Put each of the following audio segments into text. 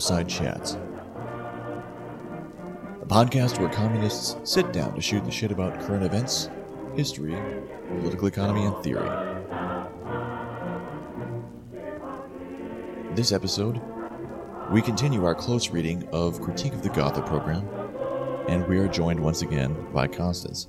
Upside Chats, a podcast where communists sit down to shoot the shit about current events, history, political economy, and theory. This episode, we continue our close reading of Critique of the Gotha program, and we are joined once again by Constance.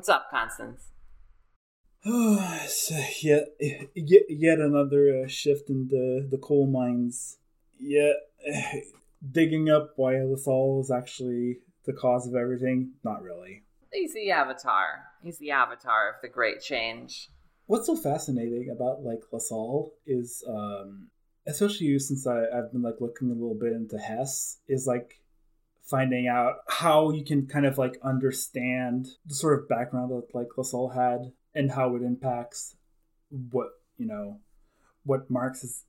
What's up, Constance? so yet, yet, yet another uh, shift in the, the coal mines. Yet, digging up why Lassalle is actually the cause of everything. Not really. He's the avatar. He's the avatar of the great change. What's so fascinating about like Lassalle is, um, especially you, since I, I've been like looking a little bit into Hess, is like finding out how you can kind of like understand the sort of background that like Lassalle had and how it impacts what you know what Marx is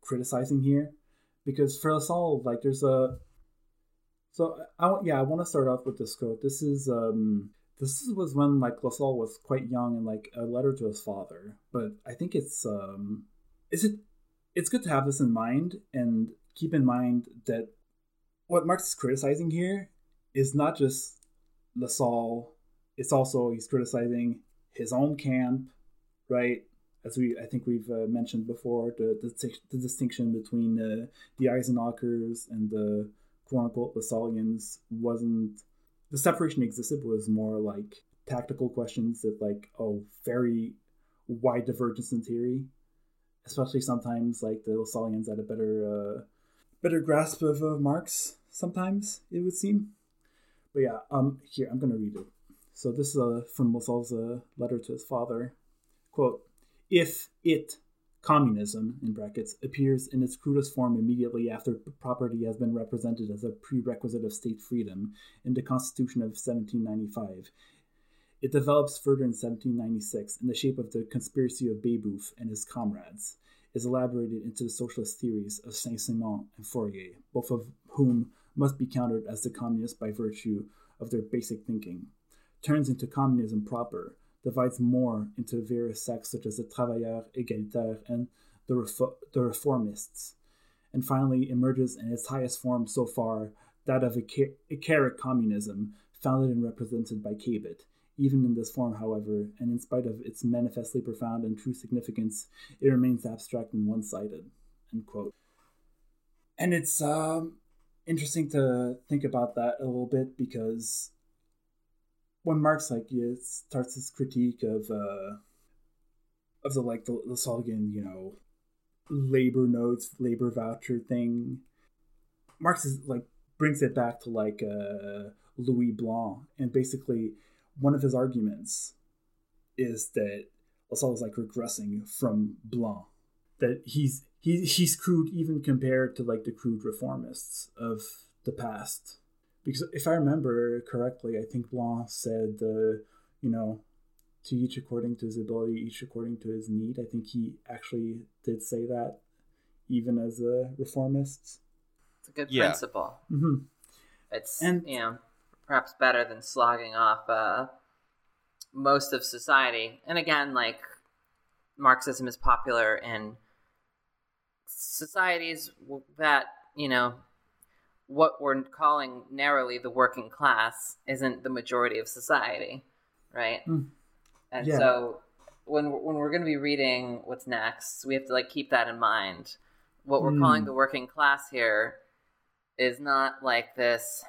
criticizing here. Because for Lassalle, like there's a so I yeah I want to start off with this quote. This is um this was when like Lassalle was quite young and like a letter to his father. But I think it's um is it it's good to have this in mind and keep in mind that what Marx is criticizing here is not just Lassalle, it's also he's criticizing his own camp, right? As we I think we've uh, mentioned before, the, the, the distinction between uh, the Eisenachers and the quote unquote Lassallians wasn't the separation existed was more like tactical questions that like oh very wide divergence in theory, especially sometimes like the Lassallians had a better uh, better grasp of uh, Marx. Sometimes it would seem, but yeah. Um, here I'm gonna read it. So this is uh, from Lassalle's uh, letter to his father. Quote: If it communism in brackets appears in its crudest form immediately after property has been represented as a prerequisite of state freedom in the Constitution of 1795. It develops further in 1796 in the shape of the conspiracy of Babeuf and his comrades, is elaborated into the socialist theories of Saint-Simon and Fourier, both of whom must be countered as the communists by virtue of their basic thinking, turns into communism proper, divides more into various sects such as the Travailleurs Égalitaires and the, Refo- the Reformists, and finally emerges in its highest form so far, that of Icarian communism, founded and represented by Cabet. Even in this form, however, and in spite of its manifestly profound and true significance, it remains abstract and one-sided. End quote. And it's um, interesting to think about that a little bit because when Marx like yeah, starts his critique of uh, of the like the, the you know, labor notes, labor voucher thing, Marx is like brings it back to like uh, Louis Blanc, and basically one of his arguments is that Lassalle is like regressing from Blanc, that he's he he's crude even compared to like the crude reformists of the past because if I remember correctly, I think Blanc said, uh, you know, to each according to his ability, each according to his need. I think he actually did say that, even as a reformist. It's a good yeah. principle. Mm-hmm. It's and, you know perhaps better than slogging off uh, most of society. And again, like Marxism is popular in societies that you know what we're calling narrowly the working class isn't the majority of society, right? Mm. And yeah. so when when we're going to be reading what's next, we have to like keep that in mind. What we're mm. calling the working class here is not like this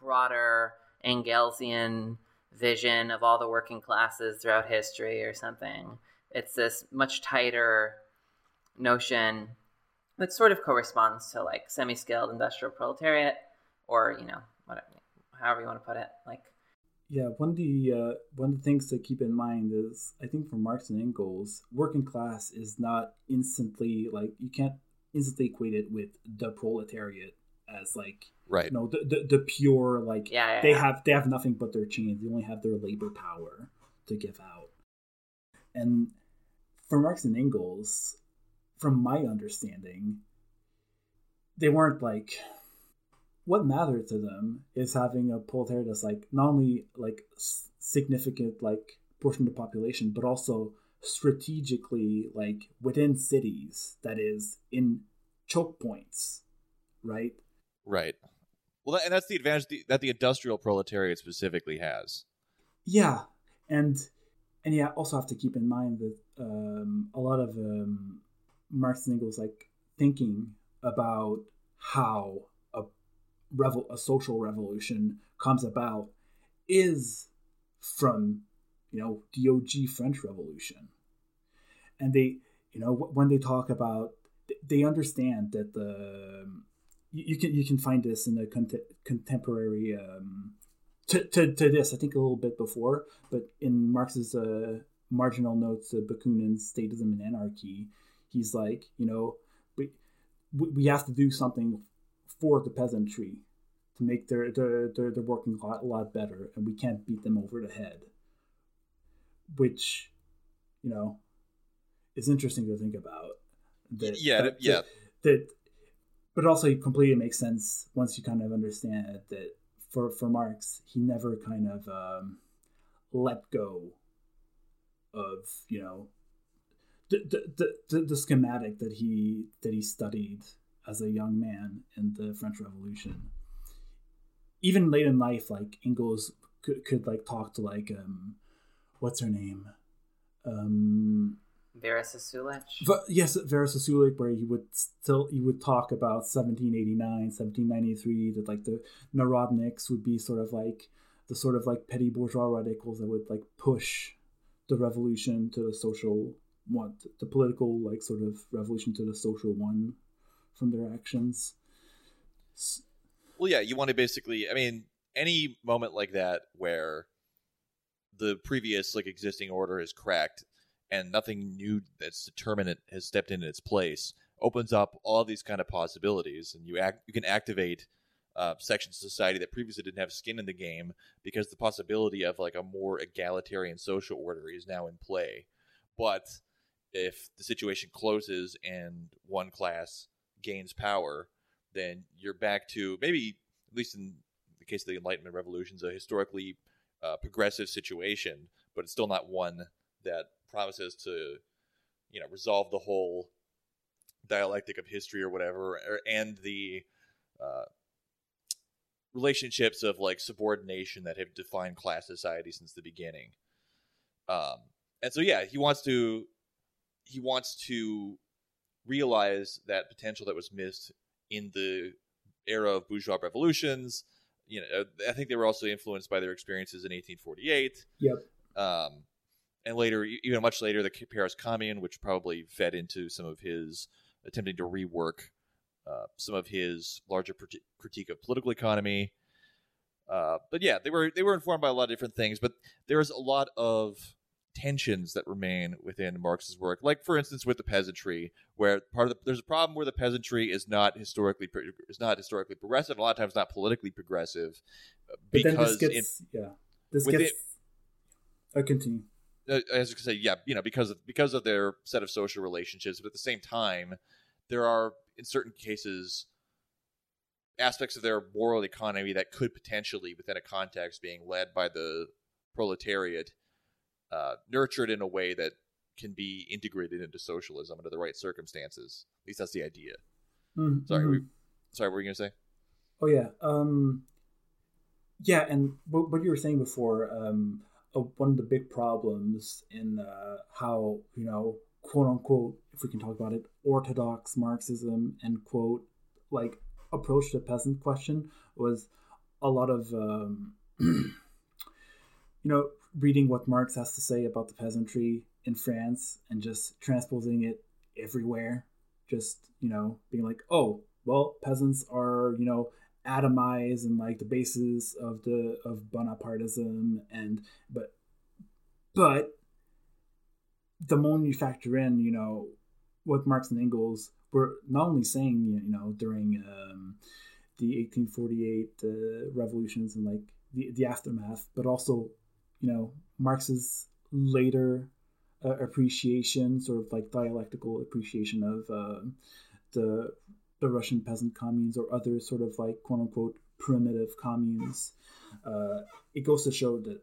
broader Engelsian vision of all the working classes throughout history or something. It's this much tighter notion that sort of corresponds to like semi-skilled industrial proletariat or you know whatever however you want to put it like yeah one of the uh, one of the things to keep in mind is i think for marx and engels working class is not instantly like you can't instantly equate it with the proletariat as like right you know the, the, the pure like yeah, yeah they yeah. have they have nothing but their chains they only have their labor power to give out. And for Marx and Engels, from my understanding, they weren't like what mattered to them is having a proletariat that's like not only like significant like portion of the population, but also strategically like within cities that is in choke points right? Right. Well and that's the advantage that the industrial proletariat specifically has. Yeah and and yeah also have to keep in mind that um, a lot of um, marx and engels like thinking about how a revel a social revolution comes about is from you know the OG French Revolution, and they you know when they talk about they understand that the you, can you can find this in the cont- contemporary um, to, to, to this I think a little bit before, but in Marx's uh, marginal notes of Bakunin's Statism and Anarchy, he's like you know we we have to do something for the peasantry to make their their their, their working a lot, a lot better, and we can't beat them over the head which you know is interesting to think about. That, yeah, that, yeah. That, that, but also it completely makes sense once you kind of understand that for for Marx, he never kind of um, let go of you know the, the, the, the schematic that he that he studied as a young man in the French Revolution. Even late in life, like Engels could, could like talk to like um, what's her name? Um, Vera Zasulich. yes, Vera Zasulich, where he would still he would talk about 1789, 1793, that like the Narodniks would be sort of like the sort of like petty bourgeois radicals that would like push the revolution to the social one, the political like sort of revolution to the social one from their actions. Well, yeah, you want to basically, I mean, any moment like that where the previous like existing order is cracked and nothing new that's determinate has stepped in its place opens up all these kind of possibilities and you act you can activate uh, sections of society that previously didn't have skin in the game because the possibility of like a more egalitarian social order is now in play but if the situation closes and one class gains power then you're back to maybe at least in the case of the enlightenment revolutions a historically uh, progressive situation, but it's still not one that promises to, you know, resolve the whole dialectic of history or whatever, or, and the uh, relationships of like subordination that have defined class society since the beginning. Um, and so, yeah, he wants to he wants to realize that potential that was missed in the era of bourgeois revolutions you know, I think they were also influenced by their experiences in 1848. Yep. Um, and later, even much later, the Paris Commune, which probably fed into some of his attempting to rework uh, some of his larger critique of political economy. Uh, but yeah, they were they were informed by a lot of different things. But there's a lot of tensions that remain within Marx's work. Like for instance, with the peasantry, where part of the, there's a problem where the peasantry is not historically is not historically progressive. A lot of times, not politically progressive, because gets, yeah, this gets. It, I continue. Uh, as I say, yeah, you know, because of because of their set of social relationships, but at the same time, there are in certain cases aspects of their moral economy that could potentially, within a context being led by the proletariat, uh, nurtured in a way that can be integrated into socialism under the right circumstances. At least that's the idea. Mm-hmm. Sorry, we, sorry, what were you gonna say? Oh yeah, um, yeah, and what, what you were saying before, um, uh, one of the big problems in uh, how you know, quote unquote, if we can talk about it, orthodox Marxism and quote like approach the peasant question was a lot of um, you know reading what Marx has to say about the peasantry in France and just transposing it everywhere. Just, you know, being like, oh, well, peasants are, you know, atomized and like the basis of the of Bonapartism and but but the moment you factor in, you know, what Marx and Engels were not only saying, you know, during um, the 1848 uh, revolutions and like the, the aftermath, but also you know, Marx's later uh, appreciation, sort of like dialectical appreciation of uh, the the Russian peasant communes or other sort of like quote unquote primitive communes. Uh, it goes to show that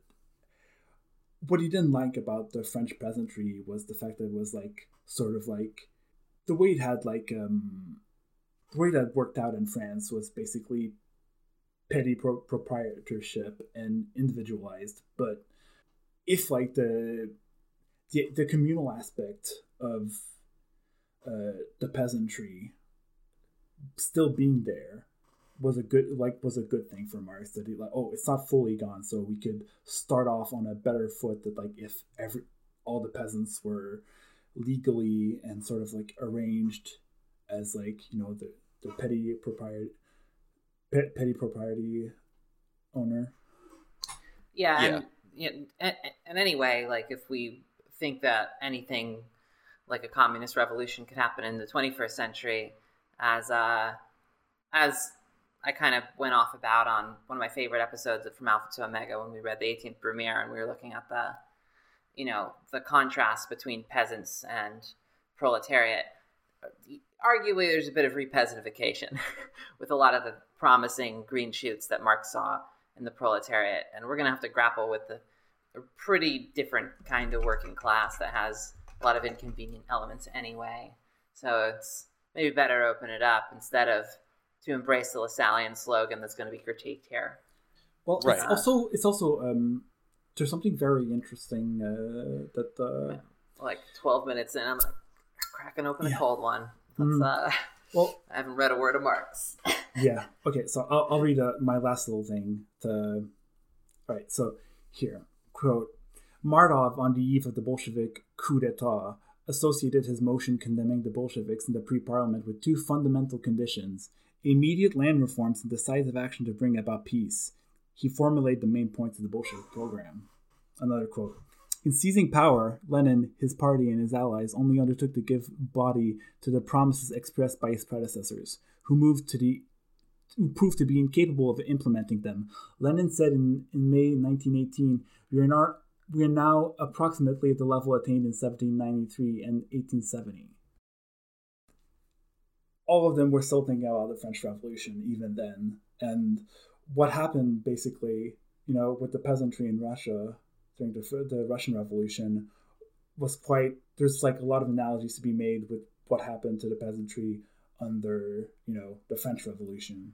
what he didn't like about the French peasantry was the fact that it was like sort of like the way it had like um, the way that worked out in France was basically petty pro- proprietorship and individualized. But if like the the, the communal aspect of uh, the peasantry still being there was a good like was a good thing for Marx that he like oh it's not fully gone so we could start off on a better foot that like if every all the peasants were legally and sort of like arranged as like you know the the petty proprietor petty propriety owner yeah, yeah. And, yeah and, and anyway like if we think that anything like a communist revolution could happen in the 21st century as uh as I kind of went off about on one of my favorite episodes of From Alpha to Omega when we read the 18th Brumaire and we were looking at the, you know, the contrast between peasants and proletariat. Arguably, there's a bit of repeasantfication with a lot of the promising green shoots that Marx saw in the proletariat, and we're going to have to grapple with the a pretty different kind of working class that has a lot of inconvenient elements anyway. So it's maybe better open it up instead of to embrace the Lassallean slogan that's going to be critiqued here. Well, right. it's also it's also um, there's something very interesting uh, that uh, like 12 minutes in, I'm like, cracking open yeah. a cold one. Mm. Uh, well, I haven't read a word of Marx. yeah. Okay. So I'll, I'll read uh, my last little thing. To, all right. So here, quote: Martov on the eve of the Bolshevik coup d'état associated his motion condemning the Bolsheviks in the pre-parliament with two fundamental conditions immediate land reforms and decisive action to bring about peace. He formulated the main points of the Bolshevik program. Another quote. In seizing power, Lenin, his party, and his allies only undertook to give body to the promises expressed by his predecessors, who moved to the who proved to be incapable of implementing them. Lenin said in, in May 1918, we are, not, we are now approximately at the level attained in 1793 and 1870 all of them were still thinking about the French Revolution even then. And what happened basically, you know, with the peasantry in Russia during the, the Russian Revolution was quite, there's like a lot of analogies to be made with what happened to the peasantry under, you know, the French Revolution.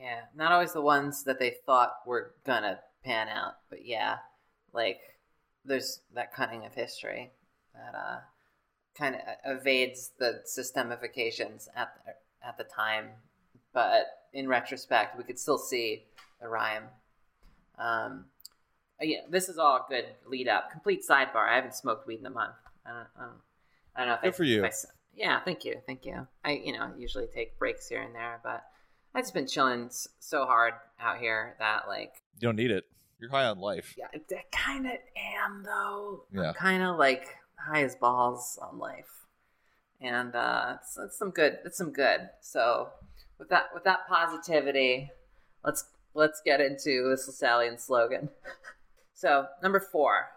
Yeah, not always the ones that they thought were gonna pan out, but yeah, like there's that cutting of history that uh kind of evades the systemifications at the, at the time, but in retrospect, we could still see the rhyme. Um, yeah, this is all good lead up. Complete sidebar. I haven't smoked weed in a month. I don't, I don't, I don't know if good I, for you. I, yeah, thank you, thank you. I you know usually take breaks here and there, but I've just been chilling so hard out here that like you don't need it. You're high on life. Yeah, I kind of am though. Yeah, kind of like high as balls on life, and uh, it's, it's some good. It's some good. So with that with that positivity, let's let's get into this Lassallean slogan. so number four,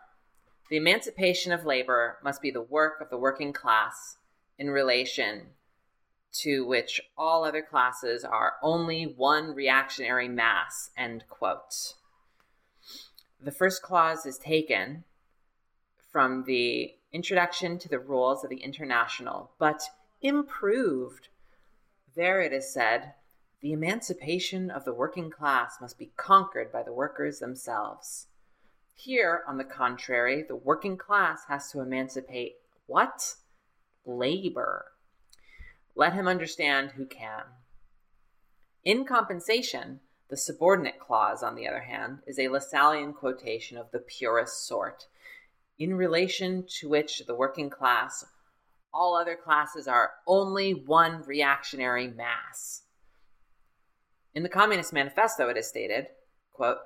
the emancipation of labor must be the work of the working class in relation to which all other classes are only one reactionary mass. End quote. The first clause is taken from the Introduction to the Rules of the International, but improved. There it is said, the emancipation of the working class must be conquered by the workers themselves. Here, on the contrary, the working class has to emancipate what? Labor. Let him understand who can. In compensation, the subordinate clause, on the other hand, is a Lassallean quotation of the purest sort in relation to which the working class, all other classes are only one reactionary mass. In the Communist Manifesto, it is stated, quote,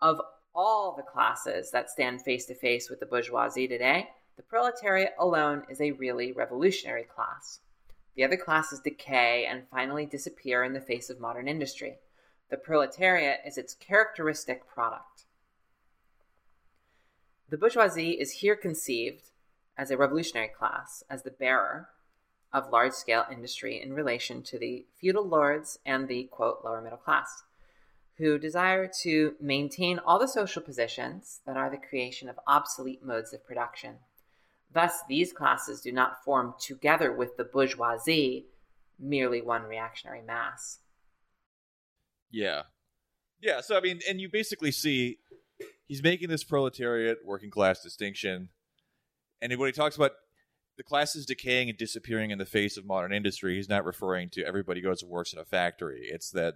of all the classes that stand face to face with the bourgeoisie today, the proletariat alone is a really revolutionary class. The other classes decay and finally disappear in the face of modern industry. The proletariat is its characteristic product. The bourgeoisie is here conceived as a revolutionary class, as the bearer of large scale industry in relation to the feudal lords and the quote lower middle class, who desire to maintain all the social positions that are the creation of obsolete modes of production. Thus, these classes do not form together with the bourgeoisie merely one reactionary mass. Yeah. Yeah, so I mean, and you basically see he's making this proletariat working class distinction. And when he talks about the class is decaying and disappearing in the face of modern industry, he's not referring to everybody goes and works in a factory. It's that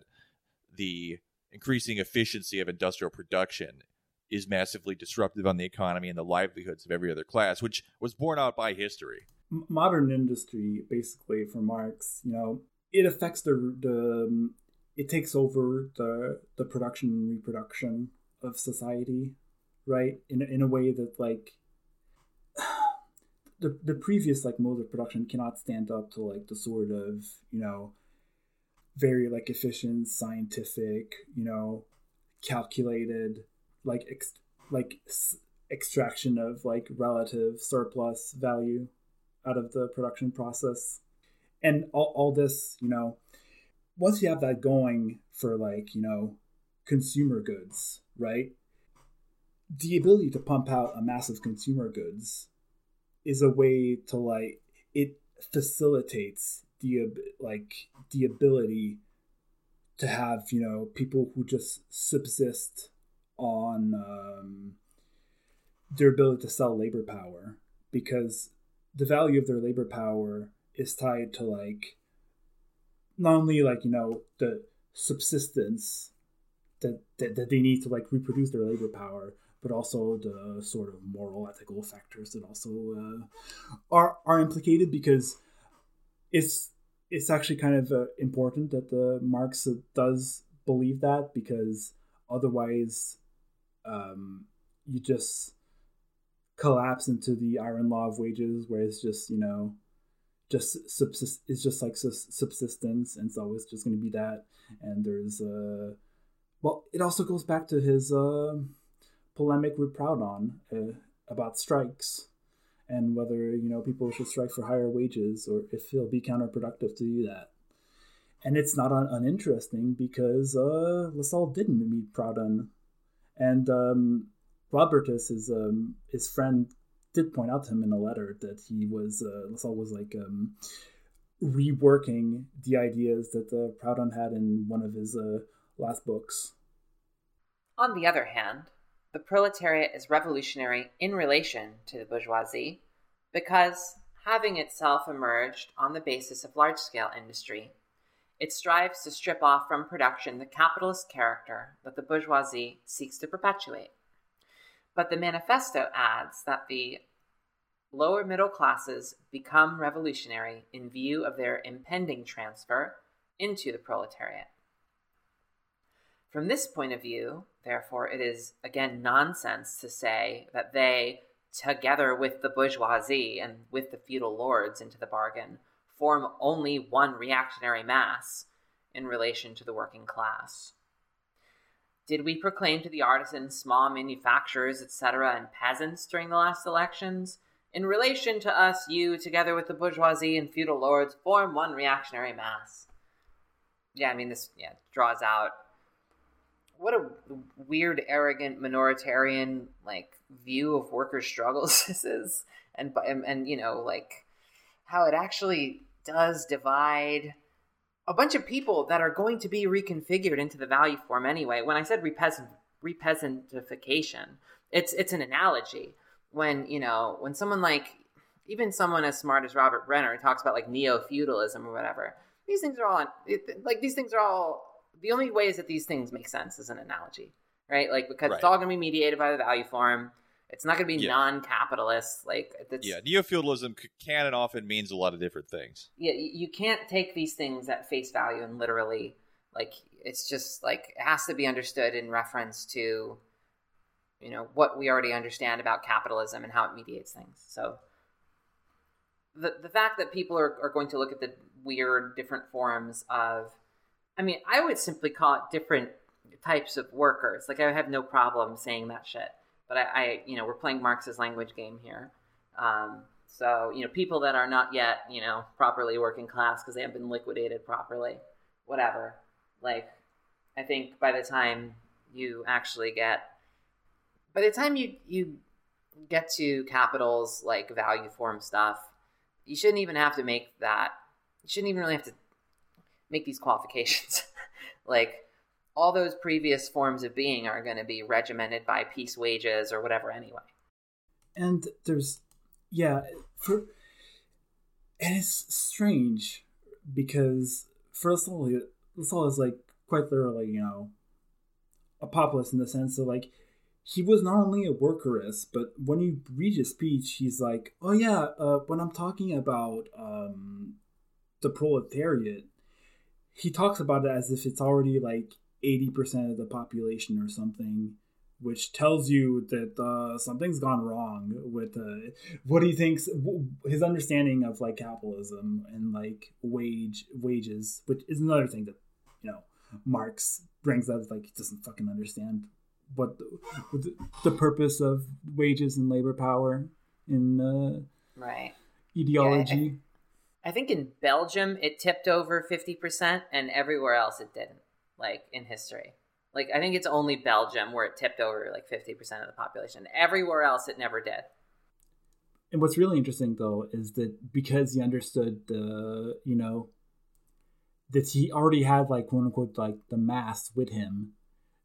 the increasing efficiency of industrial production is massively disruptive on the economy and the livelihoods of every other class, which was borne out by history. Modern industry, basically, for Marx, you know, it affects the the um, it takes over the the production and reproduction of society, right? In in a way that like the the previous like modes of production cannot stand up to like the sort of you know very like efficient, scientific, you know, calculated like ex- like s- extraction of like relative surplus value out of the production process. And all, all this you know once you have that going for like you know consumer goods right the ability to pump out a massive consumer goods is a way to like it facilitates the like the ability to have you know people who just subsist on um, their ability to sell labor power because the value of their labor power is tied to like not only like you know the subsistence that, that, that they need to like reproduce their labor power but also the sort of moral ethical factors that also uh, are are implicated because it's it's actually kind of uh, important that the Marx does believe that because otherwise um, you just collapse into the iron law of wages where it's just you know just subsist it's just like subsistence and so it's always just going to be that. And there's uh well it also goes back to his uh, polemic with proudhon uh, about strikes and whether you know people should strike for higher wages or if it'll be counterproductive to do that and it's not un- uninteresting because uh lassalle didn't meet proudhon and um, Rodbertus, his um, his friend, did point out to him in a letter that he was uh, Lassalle was like um, reworking the ideas that uh, Proudhon had in one of his uh, last books. On the other hand, the proletariat is revolutionary in relation to the bourgeoisie because, having itself emerged on the basis of large scale industry, it strives to strip off from production the capitalist character that the bourgeoisie seeks to perpetuate. But the manifesto adds that the lower middle classes become revolutionary in view of their impending transfer into the proletariat. From this point of view, therefore, it is again nonsense to say that they, together with the bourgeoisie and with the feudal lords into the bargain, form only one reactionary mass in relation to the working class. Did we proclaim to the artisans, small manufacturers, etc., and peasants during the last elections? In relation to us, you, together with the bourgeoisie and feudal lords, form one reactionary mass. Yeah, I mean, this yeah, draws out what a weird, arrogant, minoritarian like view of worker struggles this is, and and, and you know like how it actually does divide a bunch of people that are going to be reconfigured into the value form anyway. When I said repeasant, repeasantification, it's it's an analogy. When you know when someone like even someone as smart as Robert Brenner talks about like neo feudalism or whatever, these things are all like these things are all the only ways that these things make sense is an analogy, right? Like because right. it's all going to be mediated by the value form. It's not going to be yeah. non-capitalist. Like yeah, neo-feudalism can and often means a lot of different things. Yeah, you can't take these things at face value and literally like it's just like it has to be understood in reference to you know what we already understand about capitalism and how it mediates things. So the the fact that people are, are going to look at the weird different forms of I mean, I would simply call it different types of workers. Like I have no problem saying that shit but I, I you know, we're playing Marx's language game here. Um, so you know, people that are not yet you know properly working class because they haven't been liquidated properly, whatever. Like, I think by the time you actually get, by the time you you get to capitals like value form stuff, you shouldn't even have to make that. You shouldn't even really have to make these qualifications. like all those previous forms of being are going to be regimented by piece wages or whatever anyway. And there's, yeah, for, and it's strange because first of all, Lassalle is like quite literally, you know, a populist in the sense of like he was not only a workerist, but when you read his speech, he's like, "Oh yeah, uh, when I'm talking about um, the proletariat, he talks about it as if it's already like 80% of the population or something which tells you that uh, something's gone wrong with uh, what he thinks his understanding of like capitalism and like wage wages which is another thing that you know marx brings up like he doesn't fucking understand what the, the purpose of wages and labor power in uh, right. Ideology yeah, I, I think in belgium it tipped over 50% and everywhere else it didn't like in history. Like I think it's only Belgium where it tipped over like 50% of the population. Everywhere else it never did. And what's really interesting though is that because he understood the, you know, that he already had like quote unquote like the mass with him,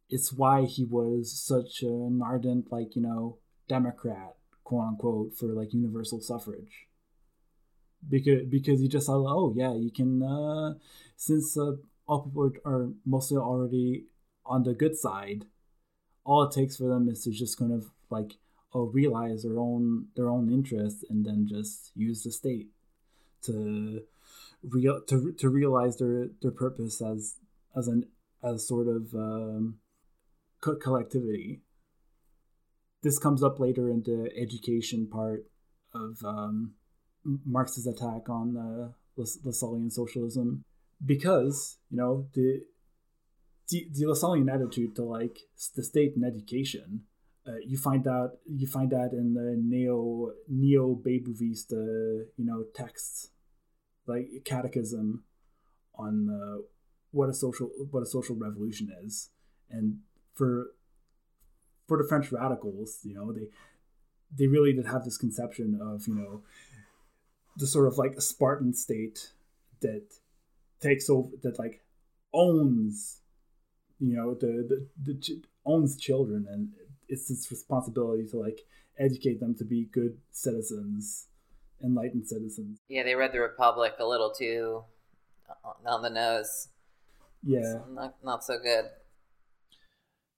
it's why he was such an ardent like, you know, Democrat, quote unquote, for like universal suffrage. Because because he just thought, oh yeah, you can uh since uh all people are mostly already on the good side. All it takes for them is to just kind of like oh realize their own their own interests and then just use the state to real to, to realize their their purpose as as an as sort of um, co- collectivity. This comes up later in the education part of um, Marx's attack on the uh, Lassallean socialism because you know the the, the Lassallean attitude to like the state and education. Uh, you find out you find that in the neo neo Babouviste uh, you know texts like catechism on uh, what a social what a social revolution is and for for the French radicals you know they they really did have this conception of you know the sort of like a Spartan state that takes over that like owns you know the, the, the ch- owns children and it's its responsibility to like educate them to be good citizens enlightened citizens. Yeah they read the republic a little too uh, on the nose. Yeah. Not, not so good.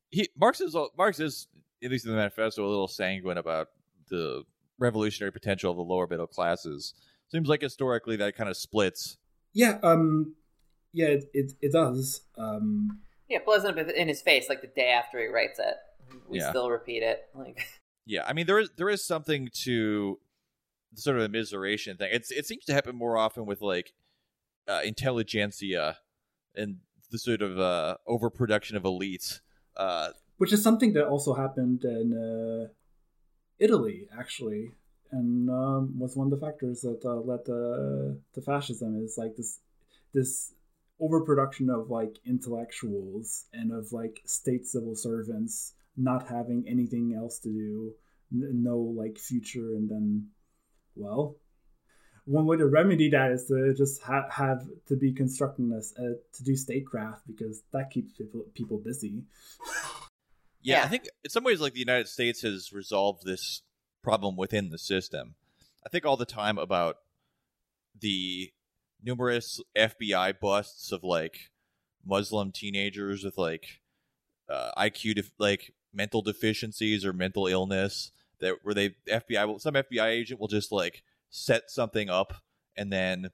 He marx is marx is at least in the manifesto a little sanguine about the revolutionary potential of the lower middle classes seems like historically that kind of splits yeah, um, yeah, it it, it does. Um, yeah, blows up in his face like the day after he writes it. We yeah. still repeat it. Like, yeah, I mean there is there is something to sort of a immiseration thing. It's it seems to happen more often with like uh, intelligentsia and the sort of uh, overproduction of elites. Uh, Which is something that also happened in uh, Italy, actually and um, was one of the factors that uh, led to, to fascism is like this this overproduction of like intellectuals and of like state civil servants not having anything else to do n- no like future and then well one way to remedy that is to just ha- have to be constructing this uh, to do statecraft because that keeps people people busy. Yeah, I think in some ways like the United States has resolved this problem within the system. I think all the time about the numerous FBI busts of like Muslim teenagers with like uh, IQ def- like mental deficiencies or mental illness that where they FBI will some FBI agent will just like set something up and then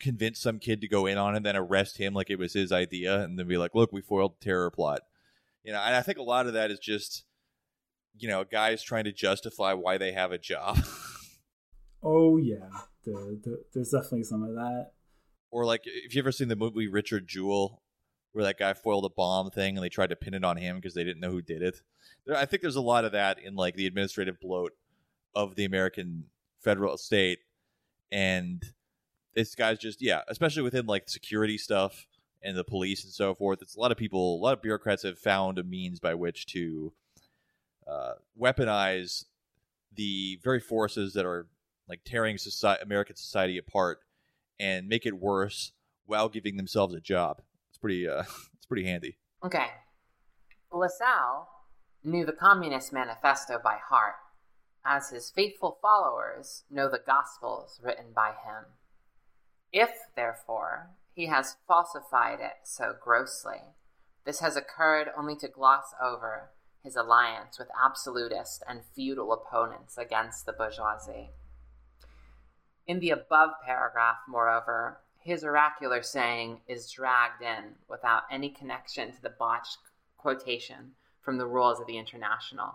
convince some kid to go in on it and then arrest him like it was his idea and then be like look we foiled the terror plot you know and I think a lot of that is just you know, guys trying to justify why they have a job. oh yeah, the, the, there's definitely some of that. Or like, if you ever seen the movie Richard Jewell, where that guy foiled a bomb thing and they tried to pin it on him because they didn't know who did it. I think there's a lot of that in like the administrative bloat of the American federal state, and this guy's just yeah, especially within like security stuff and the police and so forth. It's a lot of people, a lot of bureaucrats have found a means by which to uh, weaponize the very forces that are like tearing society, American society apart and make it worse while giving themselves a job. It's pretty, uh, it's pretty handy. Okay, Lassalle knew the Communist Manifesto by heart, as his faithful followers know the Gospels written by him. If, therefore, he has falsified it so grossly, this has occurred only to gloss over his alliance with absolutist and feudal opponents against the bourgeoisie. In the above paragraph, moreover, his oracular saying is dragged in without any connection to the botched quotation from the rules of the International.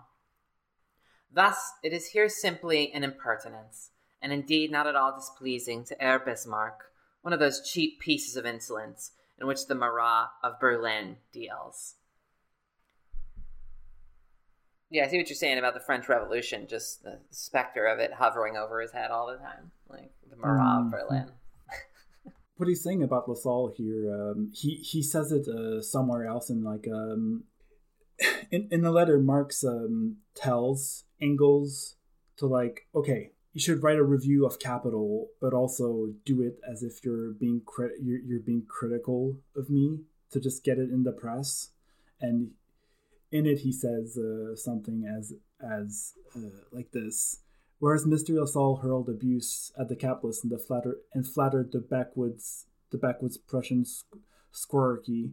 Thus, it is here simply an impertinence, and indeed not at all displeasing to Herr Bismarck, one of those cheap pieces of insolence in which the Marat of Berlin deals. Yeah, I see what you're saying about the French Revolution, just the specter of it hovering over his head all the time, like the Marat of mm-hmm. Berlin. what he's saying about Lassalle here, um, he he says it uh, somewhere else in like um, in in the letter. Marx um, tells Engels to like, okay, you should write a review of Capital, but also do it as if you're being crit- you're, you're being critical of me to just get it in the press, and in it he says uh, something as as uh, like this. Whereas Mr. Lassalle hurled abuse at the capitalists and, the flatter, and flattered the backwoods the backwoods Prussian squirearchy,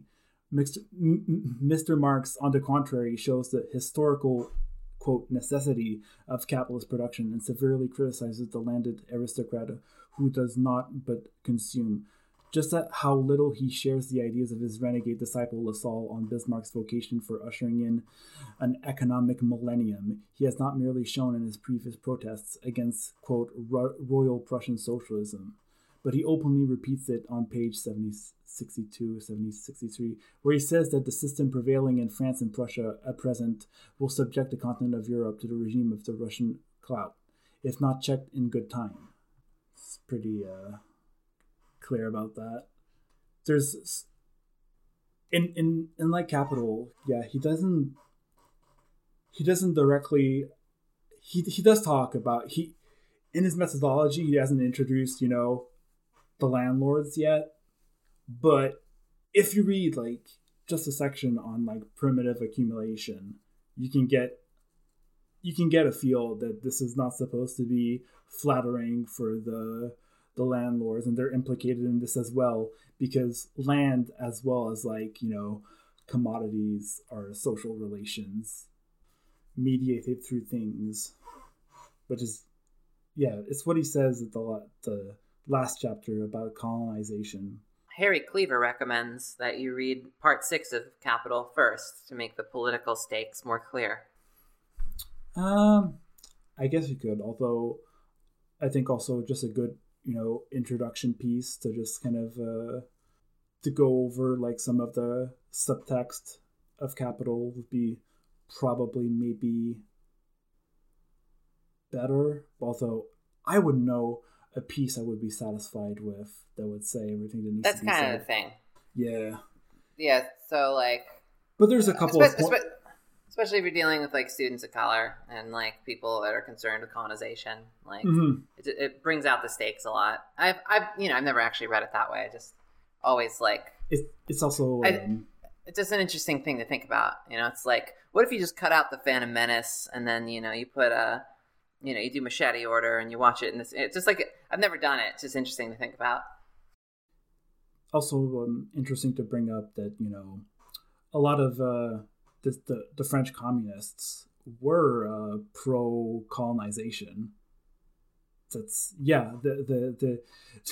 Mr. Marx, on the contrary, shows the historical quote necessity of capitalist production and severely criticizes the landed aristocrat who does not but consume just at how little he shares the ideas of his renegade disciple Lassalle on Bismarck's vocation for ushering in an economic millennium, he has not merely shown in his previous protests against, quote, royal Prussian socialism, but he openly repeats it on page 7062, 7063, where he says that the system prevailing in France and Prussia at present will subject the continent of Europe to the regime of the Russian knout, if not checked in good time. It's pretty, uh, clear about that. There's in in in like Capital, yeah, he doesn't he doesn't directly he he does talk about he in his methodology he hasn't introduced, you know, the landlords yet. But if you read like just a section on like primitive accumulation, you can get you can get a feel that this is not supposed to be flattering for the the landlords and they're implicated in this as well because land as well as like you know commodities are social relations mediated through things which is yeah it's what he says at the, the last chapter about colonization. Harry cleaver recommends that you read part six of capital first to make the political stakes more clear. Um i guess you could although i think also just a good you know introduction piece to just kind of uh, to go over like some of the subtext of capital would be probably maybe better. Although i would know a piece i would be satisfied with that would say everything that needs that's to be That's kind said. of the thing. Yeah. Yeah so like but there's a couple of po- especially if you're dealing with like students of color and like people that are concerned with colonization like mm-hmm. it, it, brings out the stakes a lot. I've i've you know i've never actually read it that way. I just always like it's, it's also I, um, it's just an interesting thing to think about you know? It's like what if you just cut out the phantom menace and then you know you put a you know you do machete order and you watch it and it's, it's just like i've never done it. It's just interesting to think about. Also um, interesting to bring up that you know a lot of uh the, the, the French communists were uh, pro colonization. That's yeah, the the,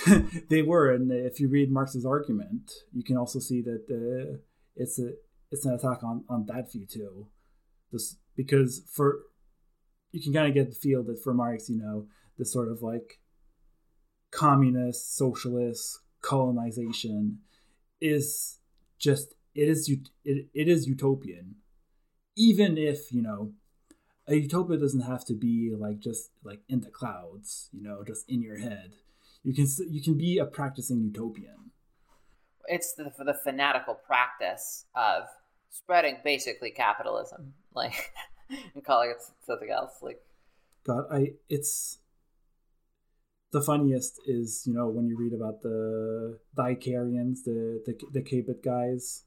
the they were, and if you read Marx's argument, you can also see that uh, it's a it's an attack on on that view too. This because for you can kind of get the feel that for Marx, you know, this sort of like communist, socialist colonization is just it is it, it is utopian. Even if you know a utopia doesn't have to be like just like in the clouds you know just in your head. You can you can be a practicing utopian. It's the, the fanatical practice of spreading basically capitalism like and calling it something else like god i it's the funniest is you know when you read about the the Icarians, the the the Cabet guys,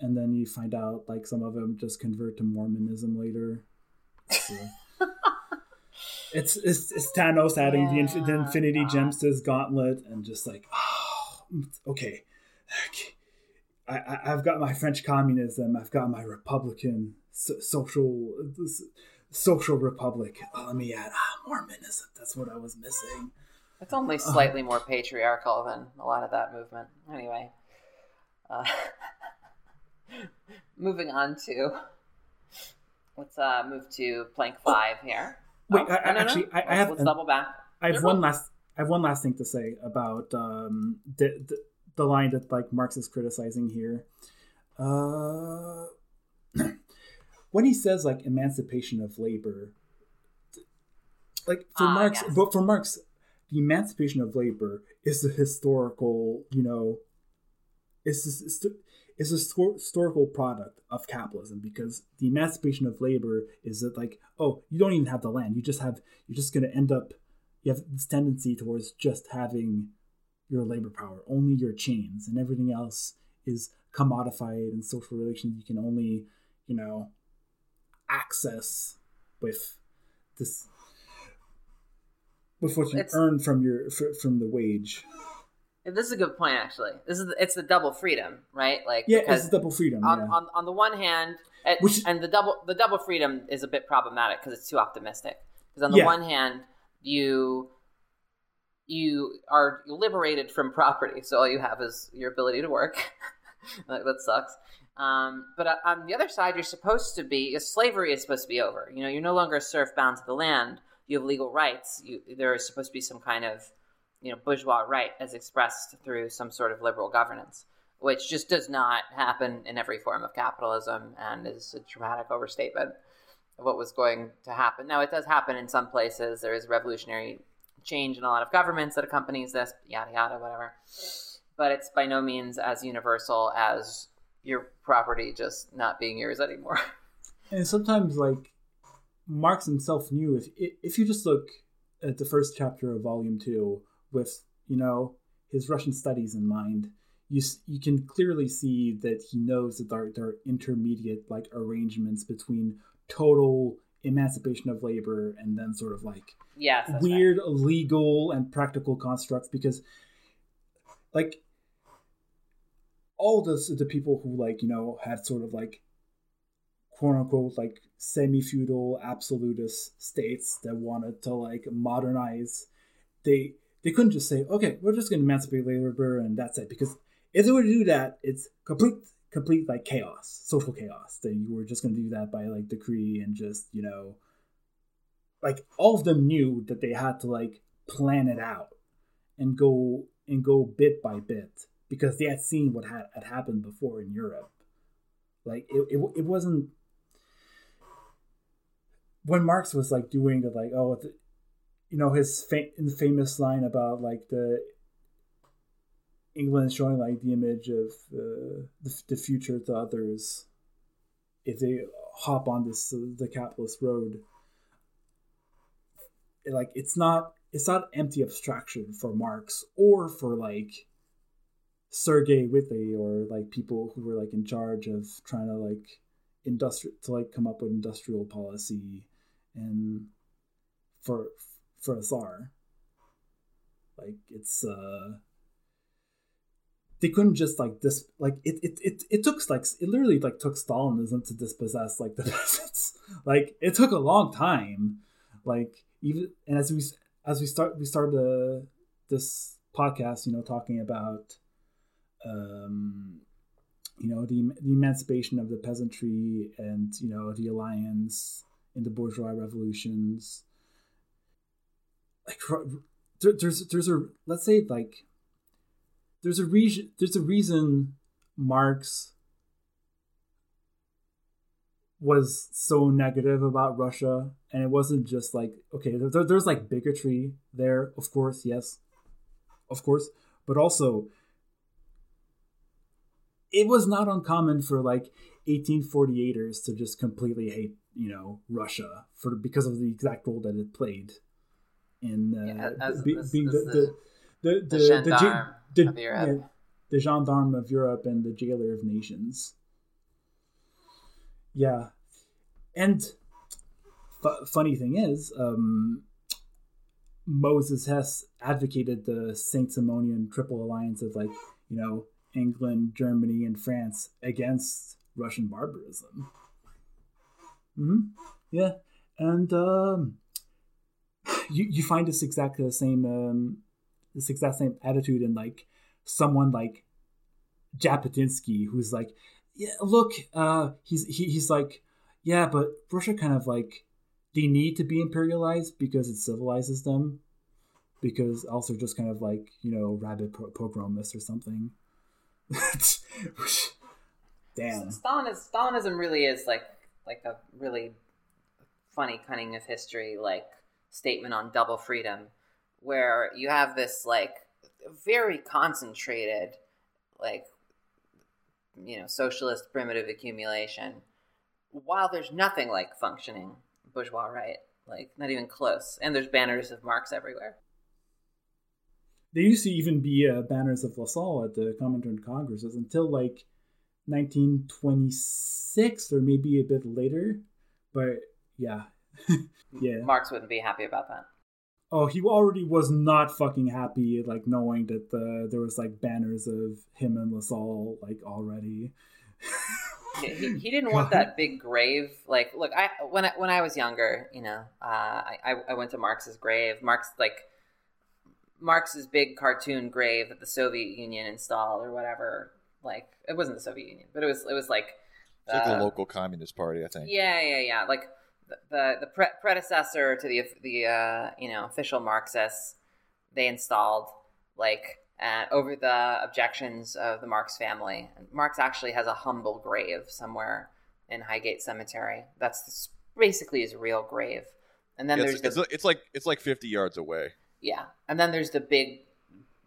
and then you find out like some of them just convert to Mormonism later. So, it's, it's it's Thanos adding yeah, the, the Infinity God. Gems to his gauntlet, and just like, oh, okay, I, I have got my French communism, I've got my Republican so, social social republic. Oh, let me add ah, Mormonism. That's what I was missing. It's only slightly uh, more patriarchal than a lot of that movement. Anyway, uh, moving on to let's uh, move to plank oh, five here. Wait, oh, I, no, actually, no. I, I, have let's double back. I have one last. I have one last thing to say about um, the, the, the line that like Marx is criticizing here. Uh, when he says like emancipation of labor, like for ah, Marx, yes. but for Marx, the emancipation of labor is a historical, you know, it's a, it's a historical product of capitalism because the emancipation of labor is that like, oh, you don't even have the land. You just have, you're just going to end up, you have this tendency towards just having your labor power, only your chains, and everything else is commodified and social relations you can only, you know, access with this with what you it's, earn from your from the wage. This is a good point, actually. This is it's the double freedom, right? Like yeah, it's the double freedom. On, yeah. on, on the one hand, it, Which, and the double the double freedom is a bit problematic because it's too optimistic. Because on the yeah. one hand, you you are liberated from property, so all you have is your ability to work. that sucks. Um, but on the other side, you're supposed to be slavery is supposed to be over. You know, you're no longer a serf bound to the land you have legal rights. You, there is supposed to be some kind of you know bourgeois right as expressed through some sort of liberal governance, which just does not happen in every form of capitalism and is a dramatic overstatement of what was going to happen. Now it does happen in some places. There is revolutionary change in a lot of governments that accompanies this, yada yada, whatever. But it's by no means as universal as your property just not being yours anymore. And sometimes, like Marx himself knew if if you just look at the first chapter of Volume Two with you know his Russian studies in mind, you you can clearly see that he knows that there, there are intermediate like arrangements between total emancipation of labor and then sort of like yes, weird right. legal and practical constructs because like all the the people who like you know had sort of like quote unquote like semi feudal absolutist states that wanted to like modernize, they they couldn't just say, okay, we're just going to emancipate labor and that's it. Because if they were to do that, it's complete complete like chaos, social chaos. That you were just going to do that by like decree and just you know, like all of them knew that they had to like plan it out and go and go bit by bit because they had seen what had, had happened before in Europe. Like it, it, it wasn't when Marx was like doing the like oh you know his fa- famous line about like the England showing like the image of uh, the, the future to others if they hop on this uh, the capitalist road. Like it's not it's not empty abstraction for Marx or for like Sergei Witte or like people who were like in charge of trying to like industrial to like come up with industrial policy and for for a czar like it's uh they couldn't just like this like it, it it it took like it literally like took stalinism to dispossess like the peasants. Like it took a long time. Like even and as we as we start we started uh, this podcast you know talking about um you know the, the emancipation of the peasantry and you know the alliance in the bourgeois revolutions. Like there's there's a let's say like there's a reason there's a reason Marx was so negative about Russia, and it wasn't just like okay, there, there's like bigotry there, of course, yes, of course, but also it was not uncommon for like 1848ers to just completely hate you know Russia for because of the exact role that it played in uh, yeah, be, as, being the, the, the, the, the, gendarme the, the, of Europe. Yeah, the gendarme of Europe and the jailer of nations. Yeah, and f- funny thing is, um, Moses Hess advocated the Saint Simonian Triple Alliance of like you know England, Germany, and France against Russian barbarism. hmm Yeah, and um, you you find this exactly the same um, this exact same attitude in like someone like Jabotinsky, who's like, yeah, look, uh, he's he, he's like, yeah, but Russia kind of like they need to be imperialized because it civilizes them, because also just kind of like you know rabid pogromists or something. Damn. Stalin is Stalinism really is like like a really funny cunning of history like statement on double freedom, where you have this like very concentrated like you know socialist primitive accumulation while there's nothing like functioning bourgeois right like not even close and there's banners of marx everywhere there used to even be uh, banners of Lassalle at the Comintern Congresses until like 1926 or maybe a bit later. But yeah, yeah. Marx wouldn't be happy about that. Oh, he already was not fucking happy, like knowing that the there was like banners of him and Lassalle like already. he, he didn't want that big grave. Like, look, I when I, when I was younger, you know, uh, I I went to Marx's grave. Marx like Marx's big cartoon grave that the Soviet Union installed or whatever. Like it wasn't the Soviet Union, but it was it was like it's like the local communist party, I think. Yeah, yeah, yeah. Like the the, pre- predecessor to the the uh, you know official Marxists, they installed like uh, over the objections of the Marx family. Marx actually has a humble grave somewhere in Highgate Cemetery. That's basically his real grave. And then yeah, there's it's, the, it's like it's like fifty yards away. Yeah, and then there's the big,